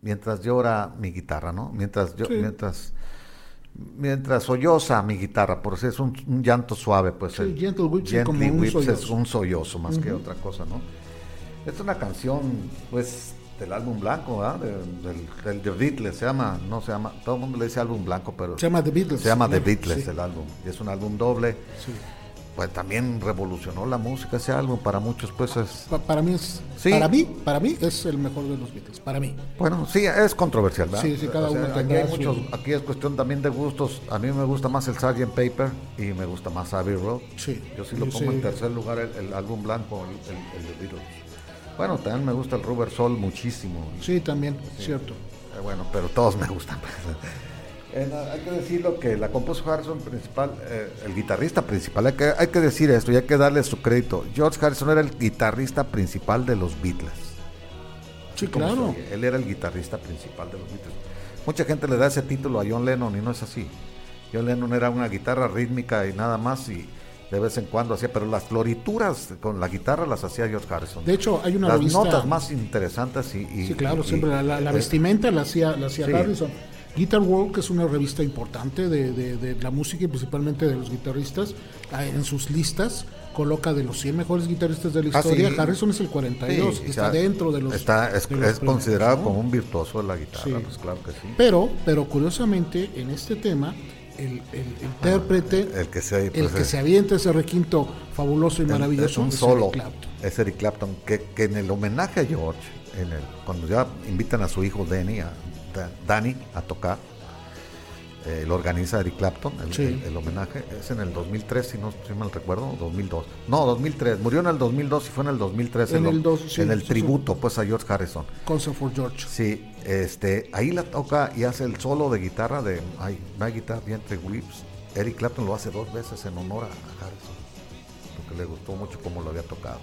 mientras llora mi guitarra, ¿no? Mientras, yo, mientras, mientras solloza mi guitarra, por eso es un, llanto suave, pues el Gentle Weeps, es un sollozo. más que otra cosa, ¿no? Es una canción, pues, del álbum blanco, del, The Beatles, se llama, no se llama, todo el mundo le dice álbum blanco, pero se llama The Beatles. Se llama The Beatles el álbum, y es un álbum doble. Pues también revolucionó la música ese álbum, para muchos pues es... para mí es... Para mí, para mí es el mejor de los Beatles, para mí. Bueno, sí, es controversial, ¿verdad? Sí, sí, cada uno aquí, hay muchos, aquí es cuestión también de gustos. A mí me gusta más el Sgt. Paper y me gusta más Abbey Road. Sí. Yo sí lo pongo en tercer lugar el, álbum blanco, el, el, de Beatles. Bueno, también me gusta el Rubber Soul muchísimo. Sí, también, cierto. Eh, bueno, pero todos me gustan. hay que decirlo que la compuso Harrison principal, eh, el guitarrista principal, hay que, hay que decir esto y hay que darle su crédito. George Harrison era el guitarrista principal de los Beatles. Sí, claro. Él era el guitarrista principal de los Beatles. Mucha gente le da ese título a John Lennon y no es así. John Lennon era una guitarra rítmica y nada más y de vez en cuando hacía, pero las florituras con la guitarra las hacía George Harrison. De hecho, hay una las notas más interesantes y, sí, claro, siempre la, vestimenta la hacía, la hacía Harrison. Guitar World, que es una revista importante de, la música y principalmente de los guitarristas, ah, en sus listas coloca de los 100 mejores guitarristas de la ah, historia, Harrison es el 42, está dentro de los... Está, es, considerado como un virtuoso de la guitarra, pues claro que sí. Pero, pero curiosamente, en este tema, el, intérprete, el que se, el que se avienta ese requinto fabuloso y maravilloso es, un solo. Es Eric Clapton, que, que, en el homenaje a George, en el, cuando ya invitan a su hijo Danny a, Danny a tocar, eh, lo organiza Eric Clapton, el, homenaje, es en el 2003, si no si mal recuerdo, 2002. No, 2003, murió en el 2002 y fue en el 2003 en, el, en el tributo pues a George Harrison. Concert for George. Sí, este, ahí la toca y hace el solo de guitarra de My, Guitar Entre Whips. Eric Clapton lo hace dos veces en honor a Harrison, porque le gustó mucho cómo lo había tocado.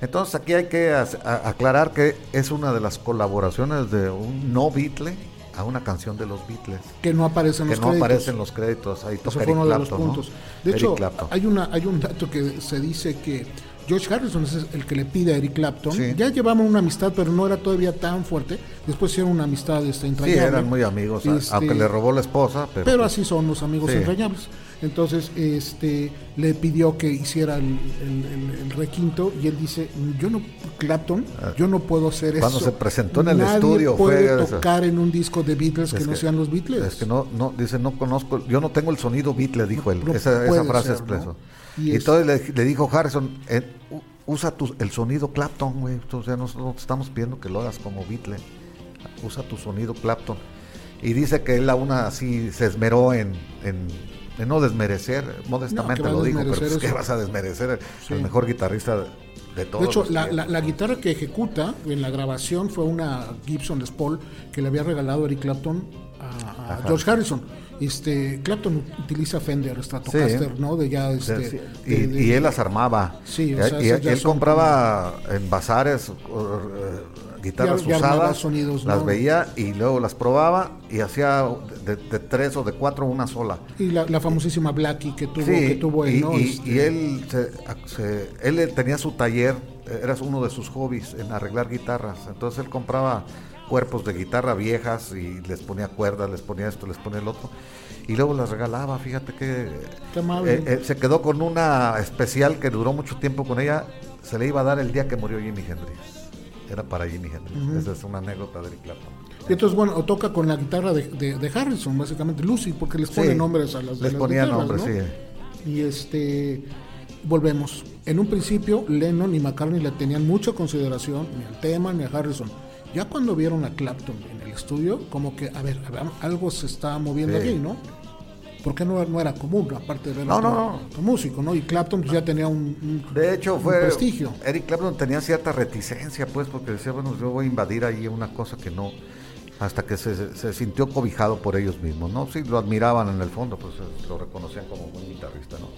Entonces aquí hay que aclarar que es una de las colaboraciones de un no Beatle a una canción de los Beatles. Que no aparece en los no créditos. aparecen los créditos. Ahí toca Eso de los puntos. De hecho, hay, una, hay un dato que se dice que George Harrison es el que le pide a Eric Clapton. Ya llevamos una amistad, pero no era todavía tan fuerte. Después hicieron una amistad este, entrañable. Sí, eran muy amigos, este, aunque le robó la esposa. Pero, así son los amigos entrañables. Entonces, este, le pidió que hiciera el, requinto y él dice, yo no, Clapton, ah. yo no puedo hacer eso. Cuando se presentó en el estudio puede tocar en un disco de Beatles que, no sean los Beatles. Es que no, no, dice, no conozco, yo no tengo el sonido Beatles, dijo él. esa, frase expresó. Y, entonces le, dijo Harrison, eh, usa tu, el sonido Clapton, güey. O sea, nosotros te estamos pidiendo que lo hagas como Beatle. Usa tu sonido Clapton. Y dice que él aún así se esmeró en, en, no desmerecer, modestamente lo dijo, pero pues, ¿qué vas a desmerecer? El mejor guitarrista de todos. De hecho, la, la, guitarra que ejecuta en la grabación fue una Gibson Les Paul que le había regalado Eric Clapton a, George Harrison este Clapton utiliza Fender Stratocaster, ¿no? De ya este, y, él las armaba. Sí, o sea, y, él compraba en bazares guitarras usadas, las veía y luego las probaba y hacía de, tres o de cuatro una sola. Y la, famosísima Blackie que tuvo, que tuvo él, ¿no? Y, este él, se, él tenía su taller, era uno de sus hobbies en arreglar guitarras, entonces él compraba cuerpos de guitarra viejas y les ponía cuerdas, les ponía esto, les ponía el otro. Y luego las regalaba, fíjate que eh, eh, se quedó con una especial que duró mucho tiempo con ella, se le iba a dar el día que murió Jimi Hendrix. Era para Jimi Hendrix. Esa es una anécdota de Eric Clapton. Y entonces, bueno, o toca con la guitarra de, Harrison, básicamente Lucy, porque les pone nombres a las Les ponía nombres, sí. Y este, volvemos. En un principio, Lennon y McCartney le tenían mucha consideración, ni al tema ni a Harrison ya cuando vieron a Clapton en el estudio, como que, a ver, algo se está moviendo aquí, ¿no? Porque no, no era común, aparte de ver no, no, músico, ¿no? Y Clapton pues, ya tenía un, de hecho, fue, prestigio. Eric Clapton tenía cierta reticencia, pues, porque decía, bueno, yo voy a invadir ahí una cosa que no, hasta que se, se, sintió cobijado por ellos mismos, ¿no? Sí, lo admiraban en el fondo, pues lo reconocían como un guitarrista, ¿no?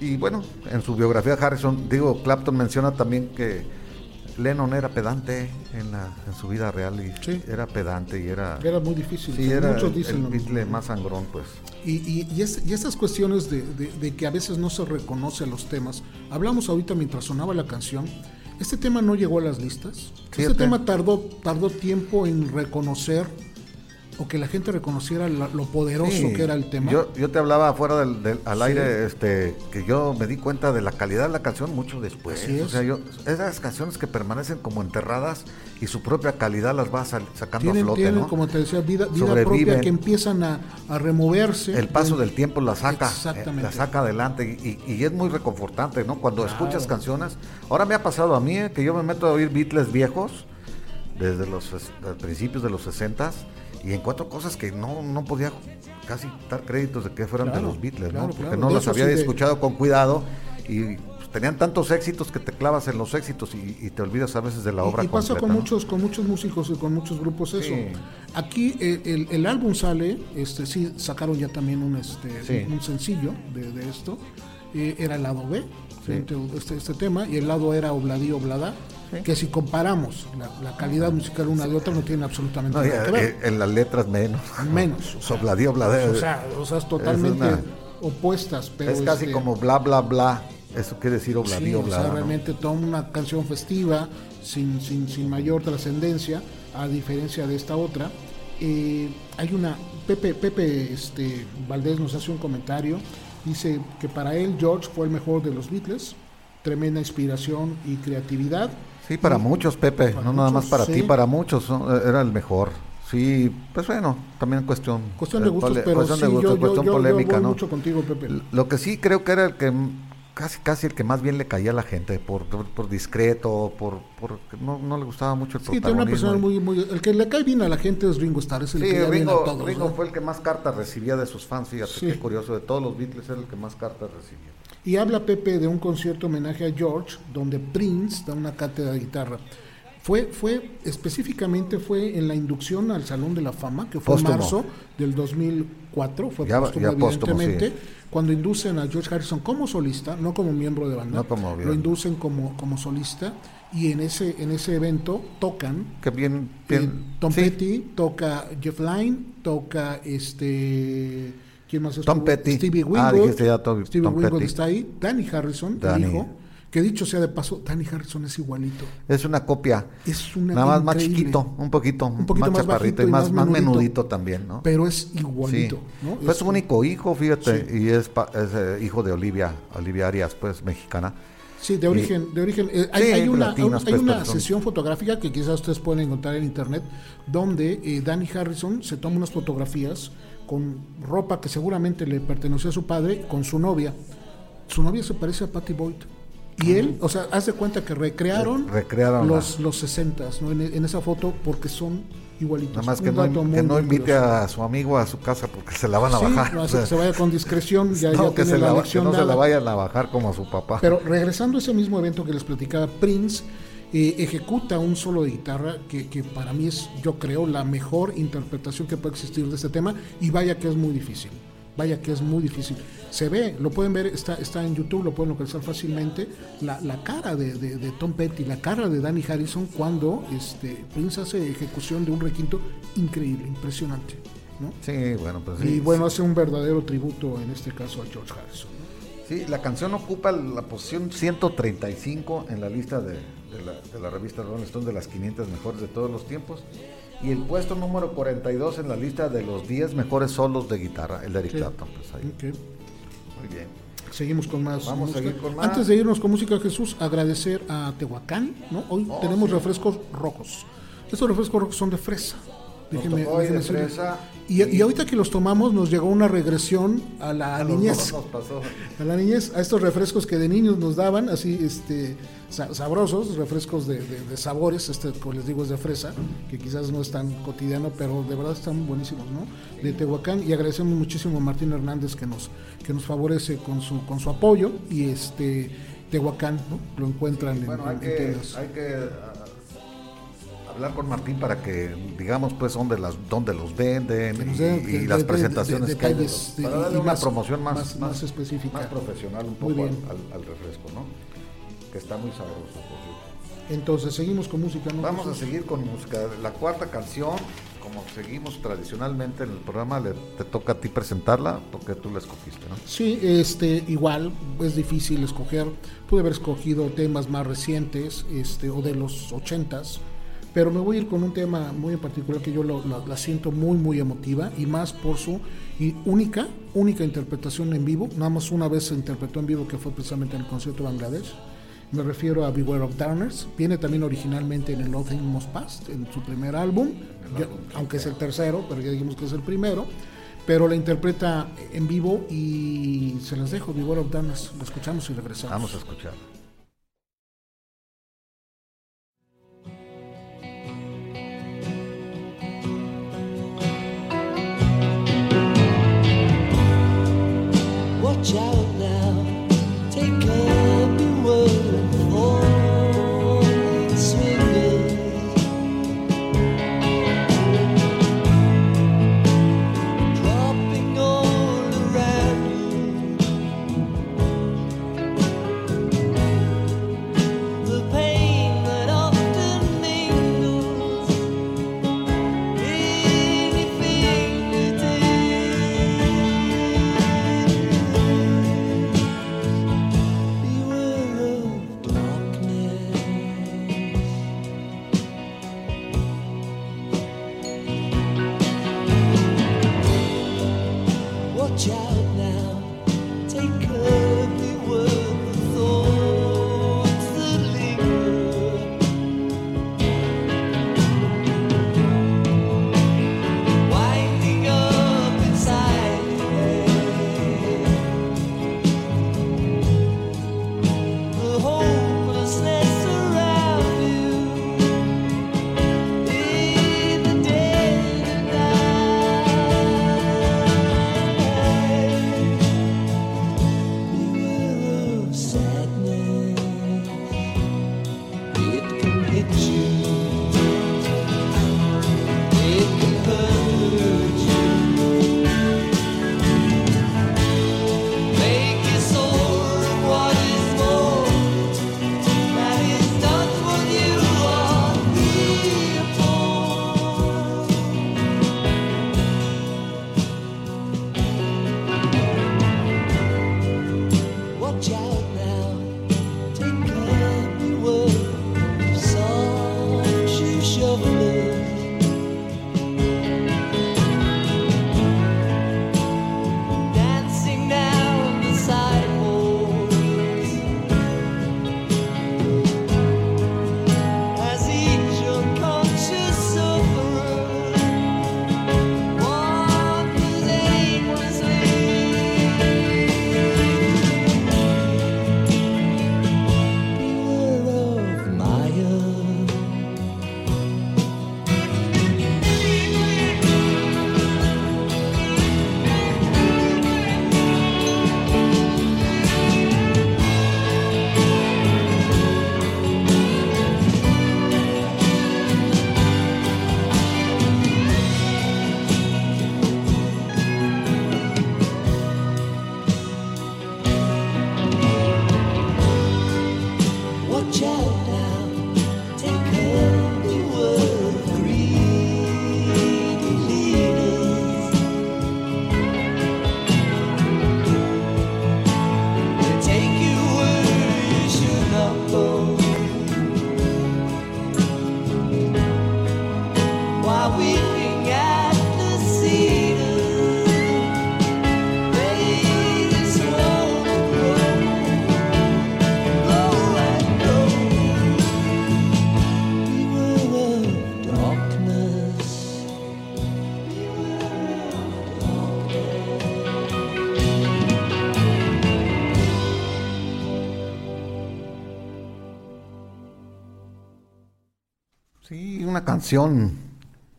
Y bueno, en su biografía Harrison, digo, Clapton menciona también que Lennon era pedante en, la, en su vida real y era pedante y era... Era muy difícil. Sí, era muchos dicen el más sangrón, pues. Y, y, y, estas cuestiones de, de, que a veces no se reconoce los temas. Hablamos ahorita mientras sonaba la canción. Este tema no llegó a las listas. este tema tardó, tardó tiempo en reconocer o que la gente reconociera lo, poderoso que era el tema. Yo, yo te hablaba fuera del, al aire, este, que yo me di cuenta de la calidad de la canción mucho después. O sea, yo, esas canciones que permanecen como enterradas y su propia calidad las va sacando a flote, tienen, como te decía, vida, propia que empiezan a, removerse. El paso del tiempo la saca, eh, la saca adelante y, es muy reconfortante, ¿no? Cuando escuchas canciones. Ahora me ha pasado a mí eh, que yo me meto a oír Beatles viejos desde los principios de los 60 y encuentro cosas que no, no podía casi dar créditos de que fueran de los Beatles, ¿no? Porque no los había escuchado con cuidado y pues, tenían tantos éxitos que te clavas en los éxitos y, te olvidas a veces de la obra. Y, pasa con muchos con muchos músicos y con muchos grupos eso. Aquí el, el, álbum sale, este sí sacaron ya también un este un sencillo de, de esto, eh, era el lado B, este, este tema y el lado era Obladí Oblada que si comparamos la, calidad musical una de otra no tiene absolutamente nada que ver. Eh, en las letras menos. Menos. O sea, o sea, totalmente opuestas. Pero es casi este como bla, bla, bla. Eso quiere decir obladí, O sea, realmente toma una canción festiva, sin, sin, sin mayor trascendencia, a diferencia de esta otra. Eh, hay una. Pepe, Pepe este, Valdés nos hace un comentario. Dice que para él George fue el mejor de los Beatles. Tremenda inspiración y creatividad Sí, para muchos, Pepe, no nada más para ti, para muchos era el mejor. Sí, pues bueno, también cuestión. Cuestión de gustos, pero cuestión de gustos, cuestión polémica, ¿no? mucho contigo, Pepe. Lo que sí creo que era el que casi casi el que más bien le caía a la gente por, por, discreto, por, por no, no, le gustaba mucho el sí, tiene una persona muy, muy el que le cae bien a la gente es Ringo Starr, es el sí, que le Ringo, a todos, Ringo fue el que más cartas recibía de sus fans, fíjate qué curioso, de todos los Beatles era el que más cartas recibía. Y habla Pepe de un concierto homenaje a George, donde Prince da una cátedra de guitarra. Fue, fue, específicamente fue en la inducción al Salón de la Fama, que fue en marzo del 2004, fue ya, evidentemente, cuando inducen a George Harrison como solista, no como miembro de banda, lo inducen como, como solista, y en ese, en ese evento tocan que bien, bien eh, Tom Petty, toca Jeff Lynne, toca este ¿Quién más Tom Petty. Stevie ah, Winwood. Stevie Winwood está ahí. Danny Harrison, Danny. hijo. Que dicho sea de paso, Danny Harrison es igualito. Es una copia. Es una Nada más más chiquito, un poquito, un poquito más, chaparrito y más, más, menudito también, ¿no? Pero es igualito, ¿no? Fue su único hijo, fíjate, y es, eh, hijo de Olivia, Olivia Arias, pues mexicana. Sí, de origen, de origen. Eh, hay, una, hay una pues, sesión fotográfica que quizás ustedes pueden encontrar en internet, donde eh, Danny Harrison se toma unas fotografías con ropa que seguramente le perteneció a su padre, con su novia. Su novia se parece a Patty Boyd. Y él, o sea, hace cuenta que recrearon, recrearon los, los 60 ¿no? en, esa foto porque son igualitos. Nada más que no, invite a su amigo a su casa porque se la van a bajar. No, que se vaya con discreción, ya, no, que, se la, no se la vayan a bajar como a su papá. Pero regresando a ese mismo evento que les platicaba, Prince eh, ejecuta un solo de guitarra que, que, para mí es, yo creo, la mejor interpretación que puede existir de este tema y vaya que es muy difícil. Vaya que es muy difícil. Se ve, lo pueden ver, está, está en YouTube, lo pueden localizar fácilmente, la, la cara de, de, Tom Petty, la cara de Danny Harrison cuando este, Prince hace ejecución de un requinto increíble, impresionante. ¿no? Sí, bueno, pues Y bueno, hace un verdadero tributo en este caso a George Harrison. Sí, la canción ocupa la posición 135 en la lista de, de la, revista Rolling Stone de las 500 mejores de todos los tiempos. Y el puesto número 42 en la lista de los 10 mejores solos de guitarra, el de Eric Clapton. Pues Muy bien. Seguimos con más. Vamos a seguir con más. Antes de irnos con música Jesús, agradecer a Tehuacán. ¿no? Hoy oh, tenemos refrescos rojos. Estos refrescos rojos son de fresa. Déjeme, de fresa y, y, ahorita que los tomamos nos llegó una regresión a la niñez. A la niñez, a estos refrescos que de niños nos daban, así este sabrosos, refrescos de, sabores, este como les digo es de fresa, que quizás no es tan cotidiano, pero de verdad están buenísimos, ¿no? De Tehuacán y agradecemos muchísimo a Martín Hernández que nos que nos favorece con su con su apoyo y este Tehuacán, ¿no? Lo encuentran en, hay que, hay que hablar con Martín para que digamos pues dónde las dónde los venden y, las presentaciones que hay para darle una promoción más, más, específica más profesional un poco al, al, refresco no que está muy sabroso Entonces, seguimos con música. ¿no? Vamos a seguir con música. La cuarta canción, como seguimos tradicionalmente en el programa, le, te toca a ti presentarla porque tú la escogiste, ¿no? Sí, este, igual es difícil escoger. Pude haber escogido temas más recientes este, o de los ochentas, pero me voy a ir con un tema muy en particular que yo la siento muy, muy emotiva y más por su única, única interpretación en vivo. Nada más una vez se interpretó en vivo que fue precisamente en el concierto de Bangladesh me refiero a Beware of Darkness. Viene también originalmente en el Nothing Must Past, en su primer álbum, aunque es el tercero, pero ya dijimos que es el primero. Pero la interpreta en vivo y se las dejo, Beware of Darkness. Lo escuchamos y regresamos. Vamos a escuchar.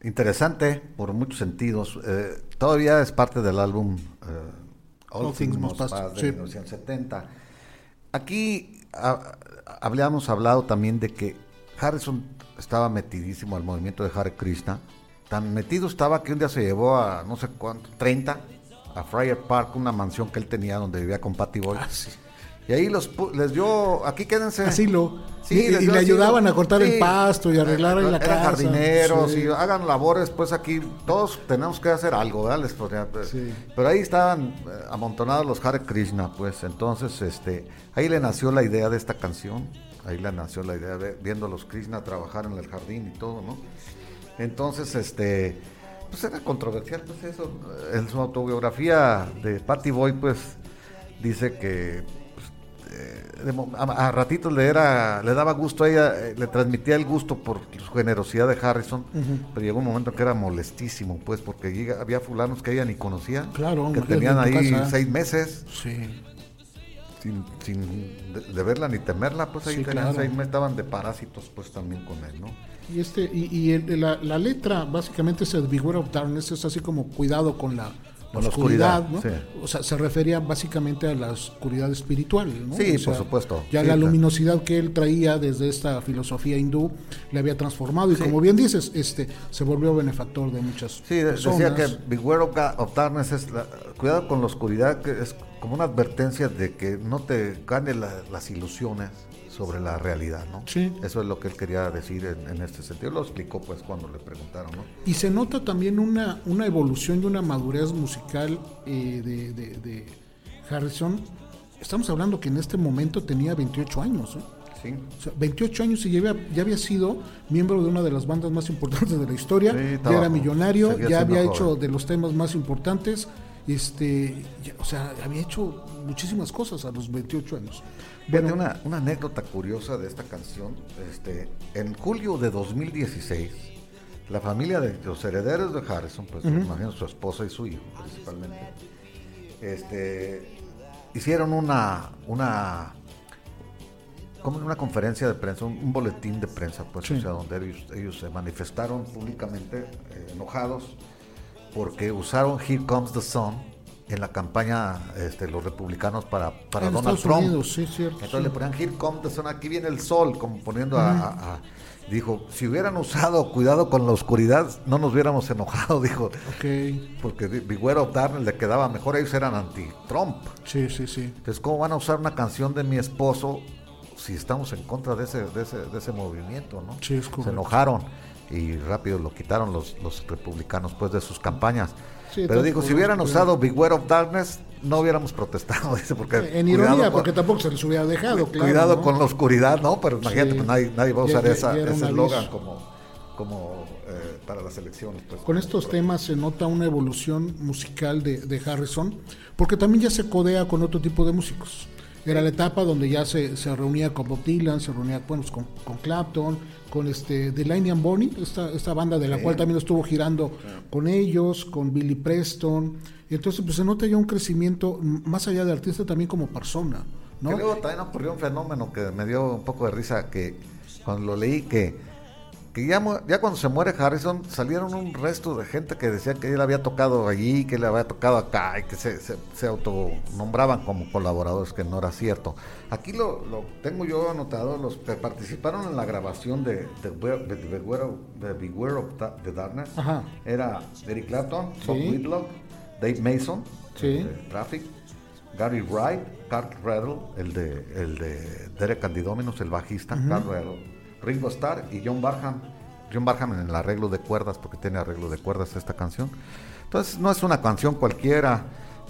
Interesante por muchos sentidos. Eh, todavía es parte del álbum uh, All, Things Must Pass de 1970. Aquí habíamos hablado también de que Harrison estaba metidísimo al movimiento de Hare Krishna. Tan metido estaba que un día se llevó a no sé cuánto, 30 a Friar Park, una mansión que él tenía donde vivía con Patty Boy. Ah, Y ahí los les dio, aquí quédense. Asilo. Sí, y, le ayudaban a cortar el pasto y arreglar la casa. jardineros y hagan labores, pues aquí todos tenemos que hacer algo, ¿verdad? Les pues, Pero ahí estaban eh, amontonados los Hare Krishna, pues entonces este, ahí le nació la idea de esta canción, ahí le nació la idea de viendo a los Krishna trabajar en el jardín y todo, ¿no? Entonces, este, pues era controversial, pues eso. En su autobiografía de Patty Boy, pues dice que eh, a, ratitos le era le daba gusto a ella, eh, le transmitía el gusto por su generosidad de Harrison, pero llegó un momento que era molestísimo, pues, porque había fulanos que ella ni conocía, que tenían ahí seis meses. Sin, sin de, verla ni temerla, pues ahí tenían seis meses, estaban de parásitos, pues también con él, ¿no? Y este y, la, la, letra básicamente es el Beware of Darkness, es así como cuidado con la la oscuridad, ¿no? O sea, se refería básicamente a la oscuridad espiritual, ¿no? Sí, por supuesto. Ya la luminosidad que él traía desde esta filosofía hindú le había transformado y como bien dices, este se volvió benefactor de muchas Sí, decía que Beware of, Darkness es cuidado con la oscuridad, que es como una advertencia de que no te ganen las ilusiones sobre la realidad, ¿no? Sí. Eso es lo que él quería decir en, este sentido. Lo explicó pues cuando le preguntaron, ¿no? Y se nota también una, una evolución y una madurez musical eh, de, Harrison. Estamos hablando que en este momento tenía 28 años, ¿eh? Sí. O sea, 28 años y ya había, ya había, sido miembro de una de las bandas más importantes de la historia, ya era millonario, ya había hecho de los temas más importantes, este, o sea, había hecho muchísimas cosas a los 28 años. Bueno, una, una, anécdota curiosa de esta canción. Este, en julio de 2016, la familia de los herederos de Harrison, pues imagino su esposa y su hijo principalmente, este, hicieron una, una, como una conferencia de prensa, un, boletín de prensa, pues, o sea, donde ellos, se manifestaron públicamente eh, enojados porque usaron Here Comes the Sun en la campaña este, los republicanos para, para Donald Trump. Entonces le ponían Here come the sun, aquí viene el sol, como poniendo a, Dijo, si hubieran usado cuidado con la oscuridad, no nos hubiéramos enojado, dijo. Okay. Porque Beware of Darkness le quedaba mejor, ellos eran anti-Trump. Sí, sí, sí. Entonces, ¿cómo van a usar una canción de mi esposo si estamos en contra de ese, de ese, de ese movimiento, no? Sí, es Se enojaron y rápido lo quitaron los, los republicanos pues de sus campañas. Pero dijo, si hubieran usado Beware of Darkness, no hubiéramos protestado, dice, porque... En ironía, porque tampoco se les hubiera dejado, Cuidado con la oscuridad, ¿no? Pero imagínate, pues nadie, nadie, va a usar esa, ese eslogan como, como eh, para las elecciones. Pues. Con estos temas se nota una evolución musical de, de Harrison, porque también ya se codea con otro tipo de músicos. Era la etapa donde ya se, se reunía con Bob Dylan, se reunía bueno, con, con Clapton, con este The Line and Bonnie, esta, esta banda de la cual también estuvo girando con ellos, con Billy Preston. Y entonces pues se nota ya un crecimiento más allá de artista también como persona. ¿no? luego también ocurrió un fenómeno que me dio un poco de risa que cuando lo leí que que ya, ya cuando se muere Harrison salieron un resto de gente que decía que él había tocado allí, que le había tocado acá y que se, se, autonombraban como colaboradores, que no era cierto. Aquí lo, lo, tengo yo anotado, los que participaron en la grabación de, de, Beware, of the Darkness era Eric Clapton, Bob Whitlock, Dave Mason, Traffic, Gary Wright, Carl Reddle, el de, el de Derek Candidominos, el bajista, Carl Reddle Ringo Starr y John Barham. John Barham en el arreglo de cuerdas, porque tiene arreglo de cuerdas esta canción. Entonces, no es una canción cualquiera,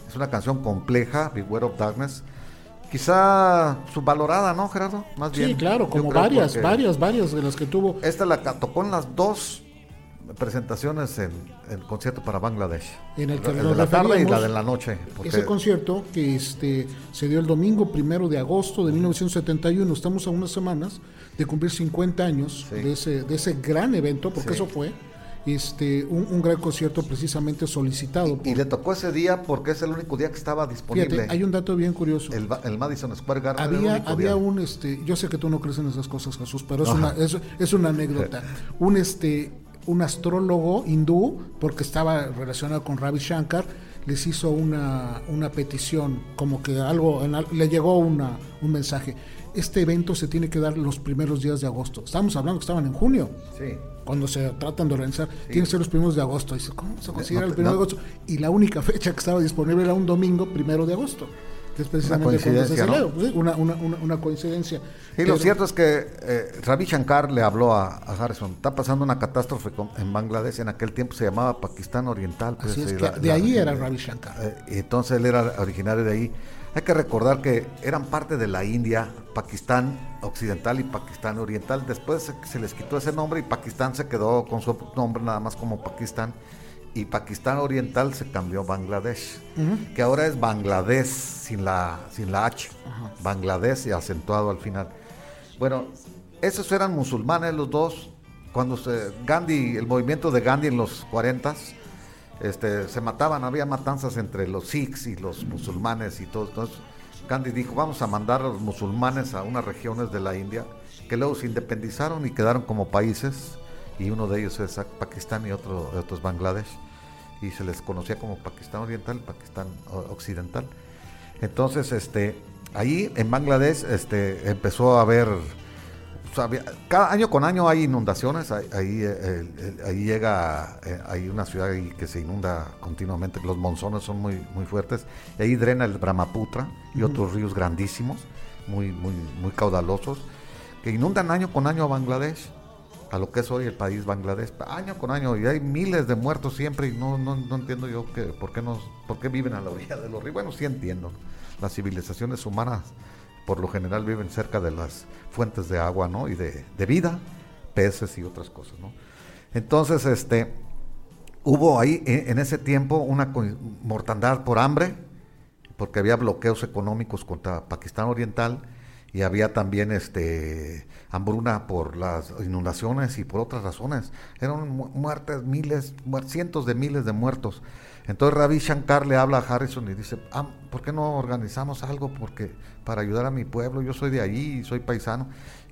es una canción compleja, Beware of Darkness. Quizá subvalorada, ¿no, Gerardo? Más sí, claro, como varias, varias, varias de las que tuvo. Esta la tocó en las dos presentaciones en el concierto para Bangladesh. En el que de la tarde y la de la noche. Ese concierto que este se dio el domingo primero de agosto de 1971, estamos a unas semanas de cumplir 50 años de, ese, de ese gran evento, porque eso fue este un, gran concierto precisamente solicitado. Y, le tocó ese día porque es el único día que estaba disponible. hay un dato bien curioso. El, Madison Square Garden. Había, había un, este, yo sé que tú no crees en esas cosas, Jesús, pero es, una, es, es una anécdota. un, este, un astrólogo hindú, porque estaba relacionado con Ravi Shankar, les hizo una, una petición, como que algo, le llegó una, un mensaje. Este evento se tiene que dar los primeros días de agosto. Estamos hablando que estaban en junio. Sí. Cuando se tratan de organizar, tiene que ser los primeros de agosto. Dice, ¿cómo se considera el primero de agosto? Y la única fecha que estaba disponible era un domingo, primero de agosto. Que es precisamente una una, una, coincidencia. Y lo cierto es que eh, Ravi Shankar le habló a, Harrison, está pasando una catástrofe en Bangladesh, en aquel tiempo se llamaba Pakistán Oriental. Pues, Así es eh, de ahí era Ravi Shankar. Eh, entonces él era originario de ahí. Hay que recordar que eran parte de la India, Pakistán Occidental y Pakistán Oriental. Después se les quitó ese nombre y Pakistán se quedó con su nombre nada más como Pakistán y Pakistán Oriental se cambió Bangladesh, que ahora es Bangladesh sin la, sin la H, Bangladesh y acentuado al final. Bueno, esos eran musulmanes los dos. Cuando se, Gandhi, el movimiento de Gandhi en los 40 este, se mataban, había matanzas entre los Sikhs y los musulmanes y todo. Entonces, Gandhi dijo, vamos a mandar a los musulmanes a unas regiones de la India, que luego se independizaron y quedaron como países y uno de ellos es Pakistán y otro, otro es Bangladesh. Y se les conocía como Pakistán Oriental, Pakistán Occidental. Entonces, este, ahí en Bangladesh este, empezó a haber, cada año con año hay inundaciones, ahí, ahí, llega, eh, hay una ciudad que se inunda continuamente, los monzones son muy, muy fuertes, y ahí drena el Brahmaputra y otros ríos grandísimos, muy, muy, muy caudalosos, que inundan año con año a Bangladesh a lo que es hoy el país Bangladesh, año con año, y hay miles de muertos siempre, y no, no, no entiendo yo que, por, qué nos, por qué viven a la orilla de los ríos. Bueno, sí entiendo, las civilizaciones humanas por lo general viven cerca de las fuentes de agua, ¿no? Y de, de vida, peces y otras cosas, ¿no? Entonces, este, hubo ahí en ese tiempo una mortandad por hambre, porque había bloqueos económicos contra Pakistán Oriental, y había también este hambruna por las inundaciones y por otras razones. Eran muertes, miles, cientos de miles de muertos. Entonces Ravi Shankar le habla a Harrison y dice, ah, ¿por qué no organizamos algo porque para ayudar a mi pueblo? Yo soy de allí, soy paisano.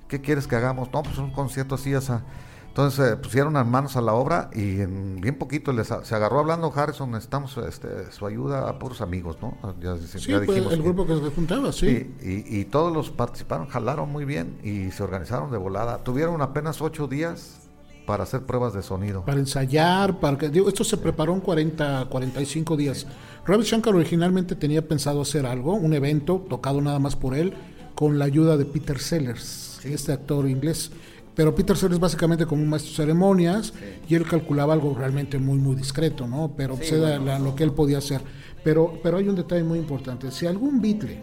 ¿Qué quieres que hagamos? No, pues un concierto así, esa entonces pusieron las manos a la obra y en bien poquito les, se agarró hablando Harrison, necesitamos este, su ayuda a puros amigos, ¿no? Ya, sí, pues, el grupo que se juntaba, sí. Y, todos los participaron, jalaron muy bien y se organizaron de volada. Tuvieron apenas ocho días para hacer pruebas de sonido. Para ensayar, para que, digo, esto se preparó en 40, 45 días. Ravi Shankar originalmente tenía pensado hacer algo, un evento tocado nada más por él, con la ayuda de Peter Sellers, este actor inglés pero Peter Sellers es básicamente como un maestro de ceremonias y él calculaba algo realmente muy muy discreto, ¿no? Pero sí, lo que él podía hacer. Pero, pero hay un detalle muy importante. Si algún Beatle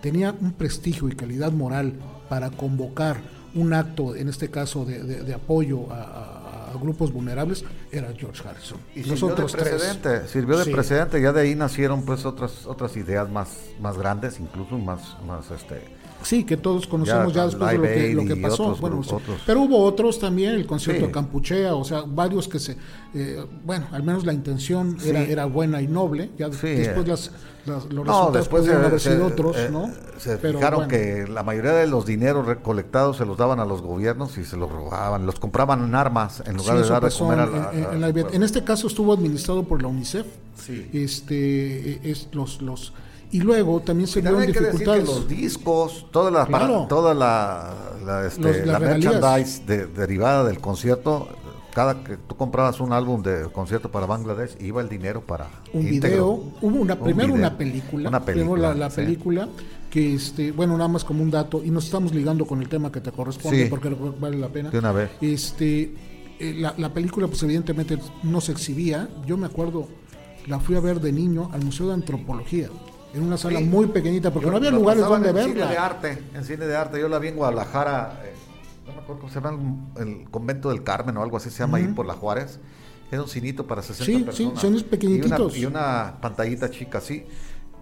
tenía un prestigio y calidad moral para convocar un acto, en este caso de, apoyo a, grupos vulnerables, era George Harrison. Y sirvió de precedente, sirvió de precedente, ya de ahí nacieron pues otras otras ideas más más grandes, incluso más más este Sí, que todos conocemos ya, después de lo que, pasó. bueno, Pero hubo otros también, el concierto de Campuchea, o sea, varios que se. Eh, bueno, al menos la intención era, era buena y noble. Ya después las, los resultados después haber sido otros, eh, ¿no? Se fijaron que la mayoría de los dineros recolectados se los daban a los gobiernos y se los robaban, los compraban en armas en lugar de dar de comer a, en, este caso estuvo administrado por la UNICEF. Este, e, es los. los y luego también se vieron dificultades. los discos, toda la, toda la, la, este, merchandise derivada del concierto, cada que tú comprabas un álbum de concierto para Bangladesh, iba el dinero para un video. Hubo una, primero una película, una película, la, película que este, bueno, nada más como un dato y nos estamos ligando con el tema que te corresponde porque vale la pena. De una vez. Este, eh, la, la película pues evidentemente no se exhibía. Yo me acuerdo, la fui a ver de niño al Museo de Antropología en una sala muy pequeñita, porque no había lugares donde verla. En cine de arte, en cine de arte. Yo la vi en Guadalajara, eh, no me acuerdo cómo se llama, el, convento del Carmen o algo así se llama ahí por las Juárez. Era un cinito para 60 sí, personas. Sí, son pequeñitos. Y una, pantallita chica, sí,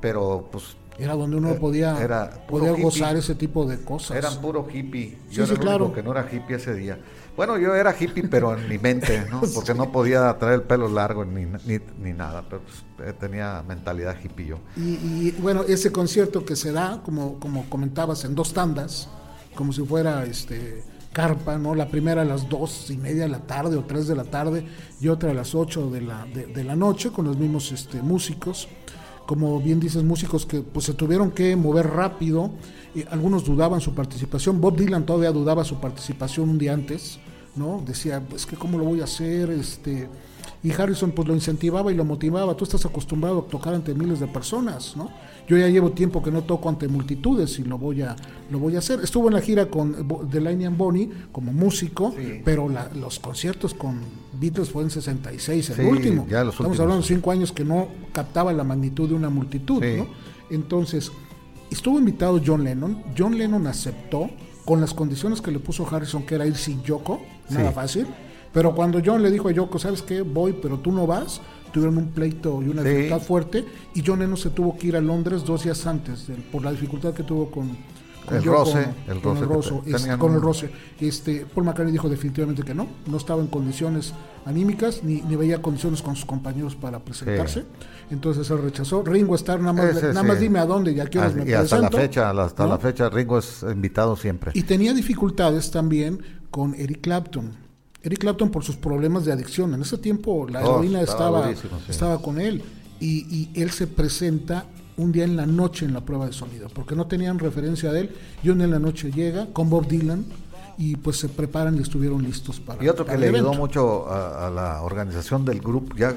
pero pues era donde uno eh, podía, era podía gozar ese tipo de cosas. Eran puro hippie. Yo sí, era claro. que no era hippie ese día. Bueno, yo era hippie, pero en mi mente, ¿no? Porque no podía traer el pelo largo ni, ni, nada, pero pues, eh, tenía mentalidad hippie yo. Y, bueno, ese concierto que se da, como, como comentabas, en dos tandas, como si fuera este carpa, ¿no? La primera a las dos y media de la tarde o tres de la tarde y otra a las ocho de la, de, la noche con los mismos este, músicos. Como bien dices, músicos que pues se tuvieron que mover rápido. Y algunos dudaban su participación. Bob Dylan todavía dudaba su participación un día antes ¿no? Decía, es que cómo lo voy a hacer, este y Harrison pues lo incentivaba y lo motivaba, tú estás acostumbrado a tocar ante miles de personas, ¿no? Yo ya llevo tiempo que no toco ante multitudes y lo voy a lo voy a hacer. Estuvo en la gira con The and Bonnie como músico, pero los conciertos con Beatles fue en 66, el último. Estamos hablando de cinco años que no captaba la magnitud de una multitud, ¿no? Entonces, estuvo invitado John Lennon. John Lennon aceptó con las condiciones que le puso Harrison, que era ir sin Yoko, nada fácil pero cuando John le dijo a Yoko, ¿sabes qué? Voy, pero tú no vas, tuvieron un pleito y una dificultad fuerte, y John Lennon se tuvo que ir a Londres dos días antes, por la dificultad que tuvo con, el, roce, el con, roce, el, este, con el roce. Este, Paul McCartney dijo definitivamente que no, no estaba en condiciones anímicas ni, ni veía condiciones con sus compañeros para presentarse. Entonces él rechazó. Ringo Starr, nada más, nada más dime a dónde, ya quiero me Y hasta la fecha, hasta la fecha Ringo es invitado siempre. Y tenía dificultades también con Eric Clapton Eric Clapton por sus problemas de adicción. En ese tiempo la oh, heroína estaba, estaba, con él y, él se presenta un día en la noche en la prueba de sonido, porque no tenían referencia de él. Y un día en la noche llega con Bob Dylan y pues se preparan y estuvieron listos para. Y otro que le ayudó mucho a, la organización del grupo, ya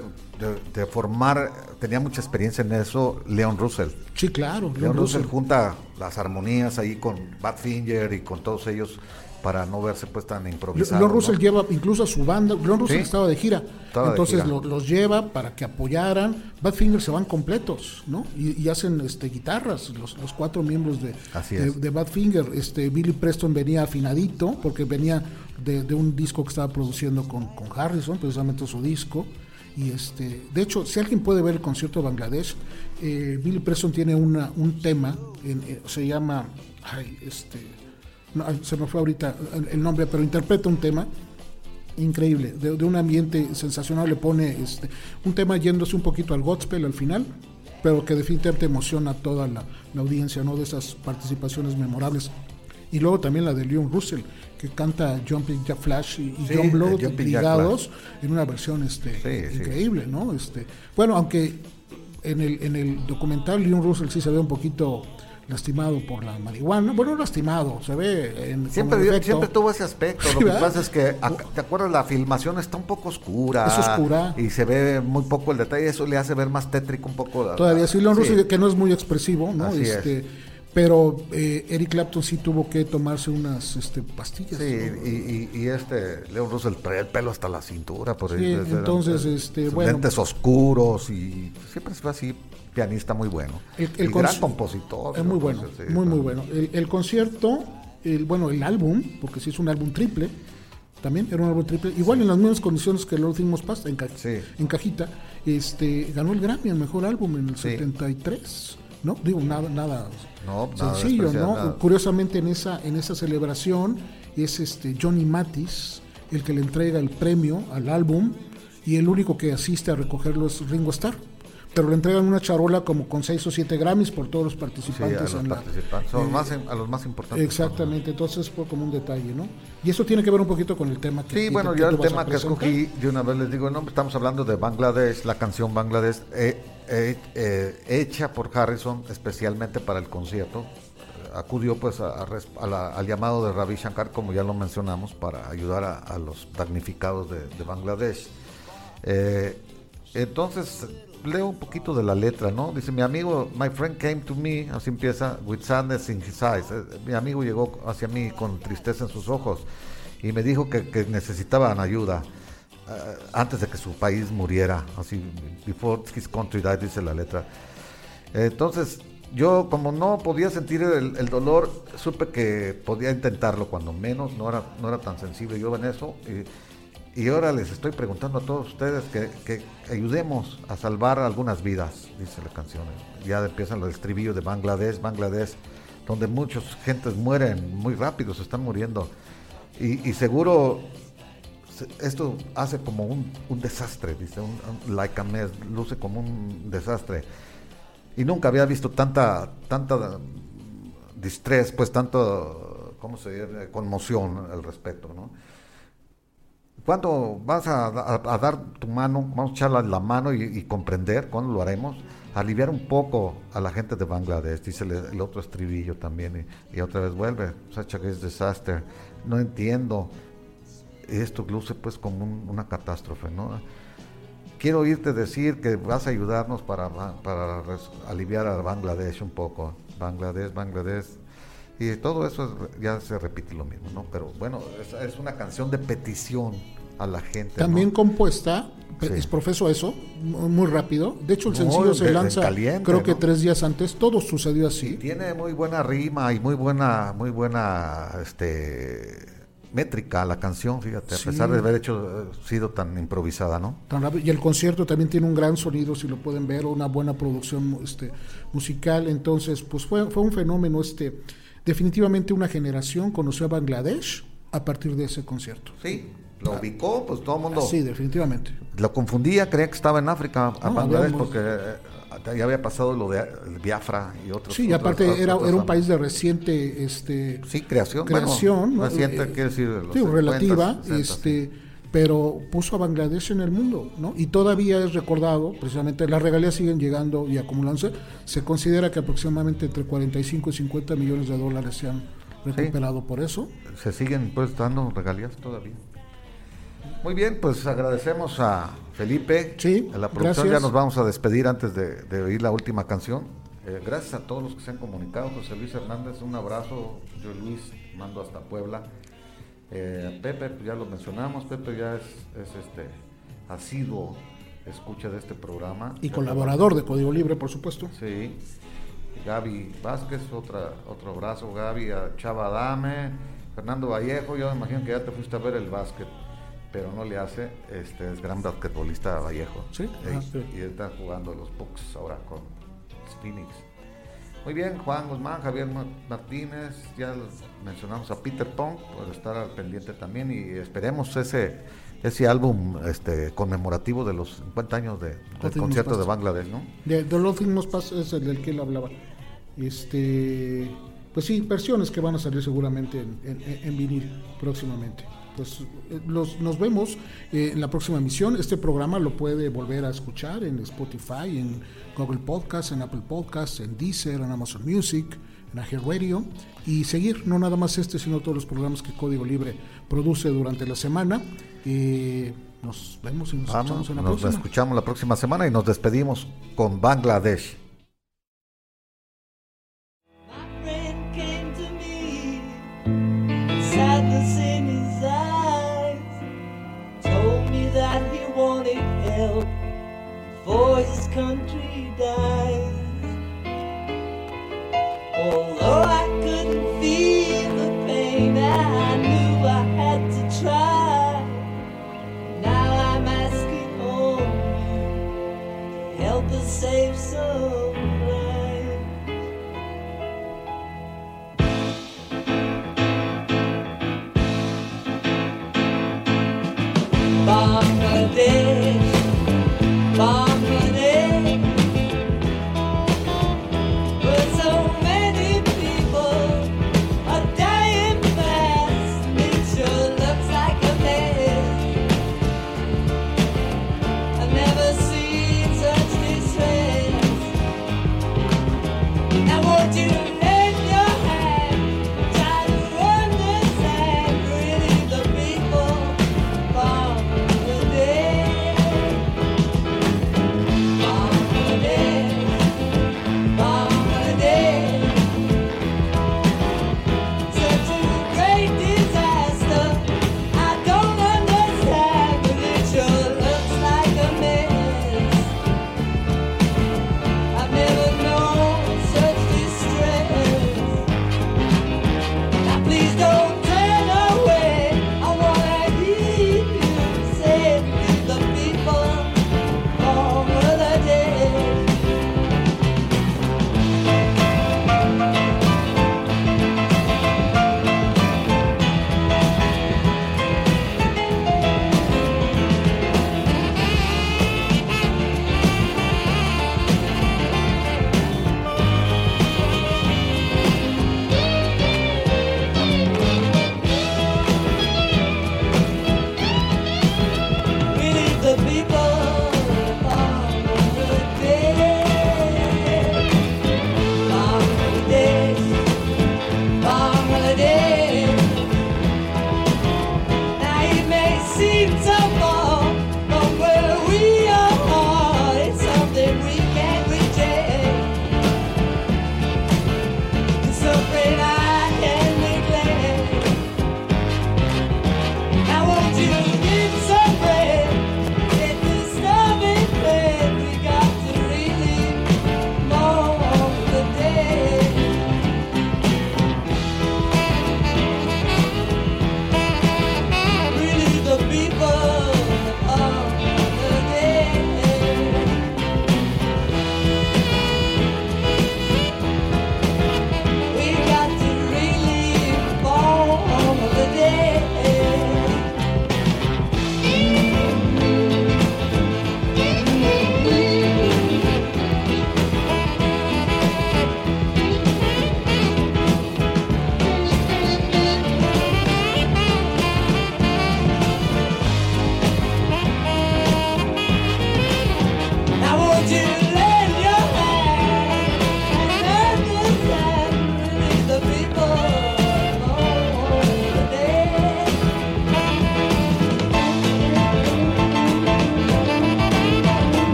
de, formar, tenía mucha experiencia en eso, Leon Russell. Sí, claro. Leon, Russell junta las armonías ahí con Badfinger y con todos ellos para no verse pues tan improvisado. Leon Russell lleva incluso a su banda, Leon Russell estaba de gira, entonces los lleva para que apoyaran, Badfinger se van completos, ¿no? Y, hacen este guitarras, los, cuatro miembros de, de, Badfinger, este Billy Preston venía afinadito, porque venía de, un disco que estaba produciendo con, Harrison, precisamente su disco, y este, de hecho, si alguien puede ver el concierto de Bangladesh, eh, Billy Preston tiene una, un tema, eh, se llama, ay, este, se me fue ahorita el nombre, pero interpreta un tema increíble, de, un ambiente sensacional, le pone este, un tema yéndose un poquito al gospel al final, pero que definitivamente emociona a toda la, audiencia, ¿no? De esas participaciones memorables. Y luego también la de Leon Russell, que canta Jumping Jack Flash y, John Blow ligados en una versión este, increíble, ¿no? Este, bueno, aunque en el, en el documental Leon Russell sí se ve un poquito lastimado por la marihuana. Bueno, lastimado, se ve en siempre, siempre tuvo ese aspecto. Lo que pasa es que, ¿te acuerdas? La filmación está un poco oscura. Es oscura. Y se ve muy poco el detalle. Eso le hace ver más tétrico un poco. Todavía sí, Leon sí. que no es muy expresivo, ¿no? este, Pero eh, Eric Clapton sí tuvo que tomarse unas este, pastillas. Sí, y, este, Leon Russell trae el pelo hasta la cintura. Por sí, entonces, este, bueno. Lentes oscuros y siempre se ve así pianista muy bueno. El, gran compositor. Es muy bueno, muy, muy bueno. El, concierto, el, bueno, el álbum, porque sí es un álbum triple, también era un álbum triple, igual en las mismas condiciones que Lord Thing Pasta, en, en cajita, este, ganó el Grammy, el mejor álbum en el 73. ¿no? Digo, nada, nada, sencillo, ¿no? Curiosamente en esa, en esa celebración es este Johnny Matis el que le entrega el premio al álbum y el único que asiste a recogerlo es Ringo Starr pero le entregan una charola como con seis o siete Grammys por todos los participantes. Sí, a, los participantes. Son más, a los más importantes. Exactamente, entonces fue como un detalle, ¿no? Y eso tiene que ver un poquito con el tema que Sí, bueno, yo el tema que escogí, de una vez les digo nombre, estamos hablando de Bangladesh, la canción Bangladesh, eh, eh, eh, hecha por Harrison especialmente para el concierto. Acudió pues al llamado de Ravi Shankar, como ya lo mencionamos, para ayudar a, los damnificados de, de Bangladesh. entonces leo un poquito de la letra, ¿no? Dice, mi amigo, my friend came to me, así empieza, with sadness in his eyes. Eh, mi amigo llegó hacia mí con tristeza en sus ojos y me dijo que, necesitaban ayuda eh, antes de que su país muriera, así, before his country died, dice la letra. Entonces, yo como no podía sentir el, dolor, supe que podía intentarlo cuando menos, no era, no era tan sensible yo en eso. Y, y ahora les estoy preguntando a todos ustedes que, ayudemos a salvar algunas vidas, dice la canción. Ya empiezan los estribillos de Bangladesh, Bangladesh, donde muchas gentes mueren muy rápido, se están muriendo. Y, seguro esto hace como un, desastre, dice, un, like a mess, luce como un desastre. Y nunca había visto tanta, tanta distrés, pues tanto, ¿cómo se dice? Conmoción al respecto, ¿no? ¿Cuándo vas a, dar tu mano, vamos a echarle la mano y, comprender, cuándo lo haremos? Aliviar un poco a la gente de Bangladesh, dice el, otro estribillo también, y, otra vez vuelve, such a disaster. No entiendo. esto luce pues como una catástrofe, ¿no? Quiero oírte decir que vas a ayudarnos para, para aliviar a Bangladesh un poco. Bangladesh, Bangladesh. Y todo eso ya se repite lo mismo, ¿no? Pero bueno, es, una canción de petición a la gente. También compuesta, es profeso eso, muy rápido. De hecho, el sencillo se lanza, creo que tres días antes. Todo sucedió así. tiene muy buena rima y muy buena, muy buena, este métrica la canción, fíjate, a pesar de haber hecho eh, sido tan improvisada, ¿no? y el concierto también tiene un gran sonido, si lo pueden ver, una buena producción este, musical, entonces, pues fue, fue un fenómeno, este, definitivamente una generación conoció a Bangladesh a partir de ese concierto. Sí, lo ubicó, pues todo el mundo. Sí, definitivamente. Lo confundía, creía que estaba en África, a Bangladesh, porque eh, ya había pasado lo de Biafra y otros. Sí, y aparte era, era un país de reciente este sí, creación. Creación, Reciente, quiere decir, sí, relativa, este, pero puso a Bangladesh en el mundo, ¿no? Y todavía es recordado, precisamente las regalías siguen llegando y acumulándose. Se considera que aproximadamente entre 45 y 50 millones de dólares se han recuperado por eso. Se siguen pues dando regalías todavía. Muy bien, pues agradecemos a Felipe. Sí, a la producción ya nos vamos a despedir antes de, oír la última canción. Eh, gracias a todos los que se han comunicado. José Luis Hernández, un abrazo. Yo Luis, mando hasta Puebla. Eh, Pepe, pues ya lo mencionamos. Pepe ya es, este asiduo escucha de este programa. Y colaborador de Código Libre, por supuesto. Sí. Gaby Vázquez, otra, otro abrazo, Gaby, a Chava Dame, Fernando Vallejo, yo me imagino que ya te fuiste a ver el básquet pero no le hace, este es gran basquetbolista Vallejo. Sí. y está jugando los Bucks ahora con Phoenix. Muy bien, Juan Guzmán, Javier Martínez, ya mencionamos a Peter Pong, por estar al pendiente también y esperemos ese ese álbum este conmemorativo de los 50 años de, del concierto de Bangladesh, ¿no? De, los últimos pasos es el del que él hablaba. Este, pues sí, versiones que van a salir seguramente en vinil próximamente pues eh, nos vemos eh, en la próxima emisión. Este programa lo puede volver a escuchar en Spotify, en Google Podcast, en Apple Podcasts, en Deezer, en Amazon Music, en Ager Radio y seguir no nada más este, sino todos los programas que Código Libre produce durante la semana. Eh, nos vemos y nos escuchamos en la nos escuchamos la próxima semana y nos despedimos con Bangladesh.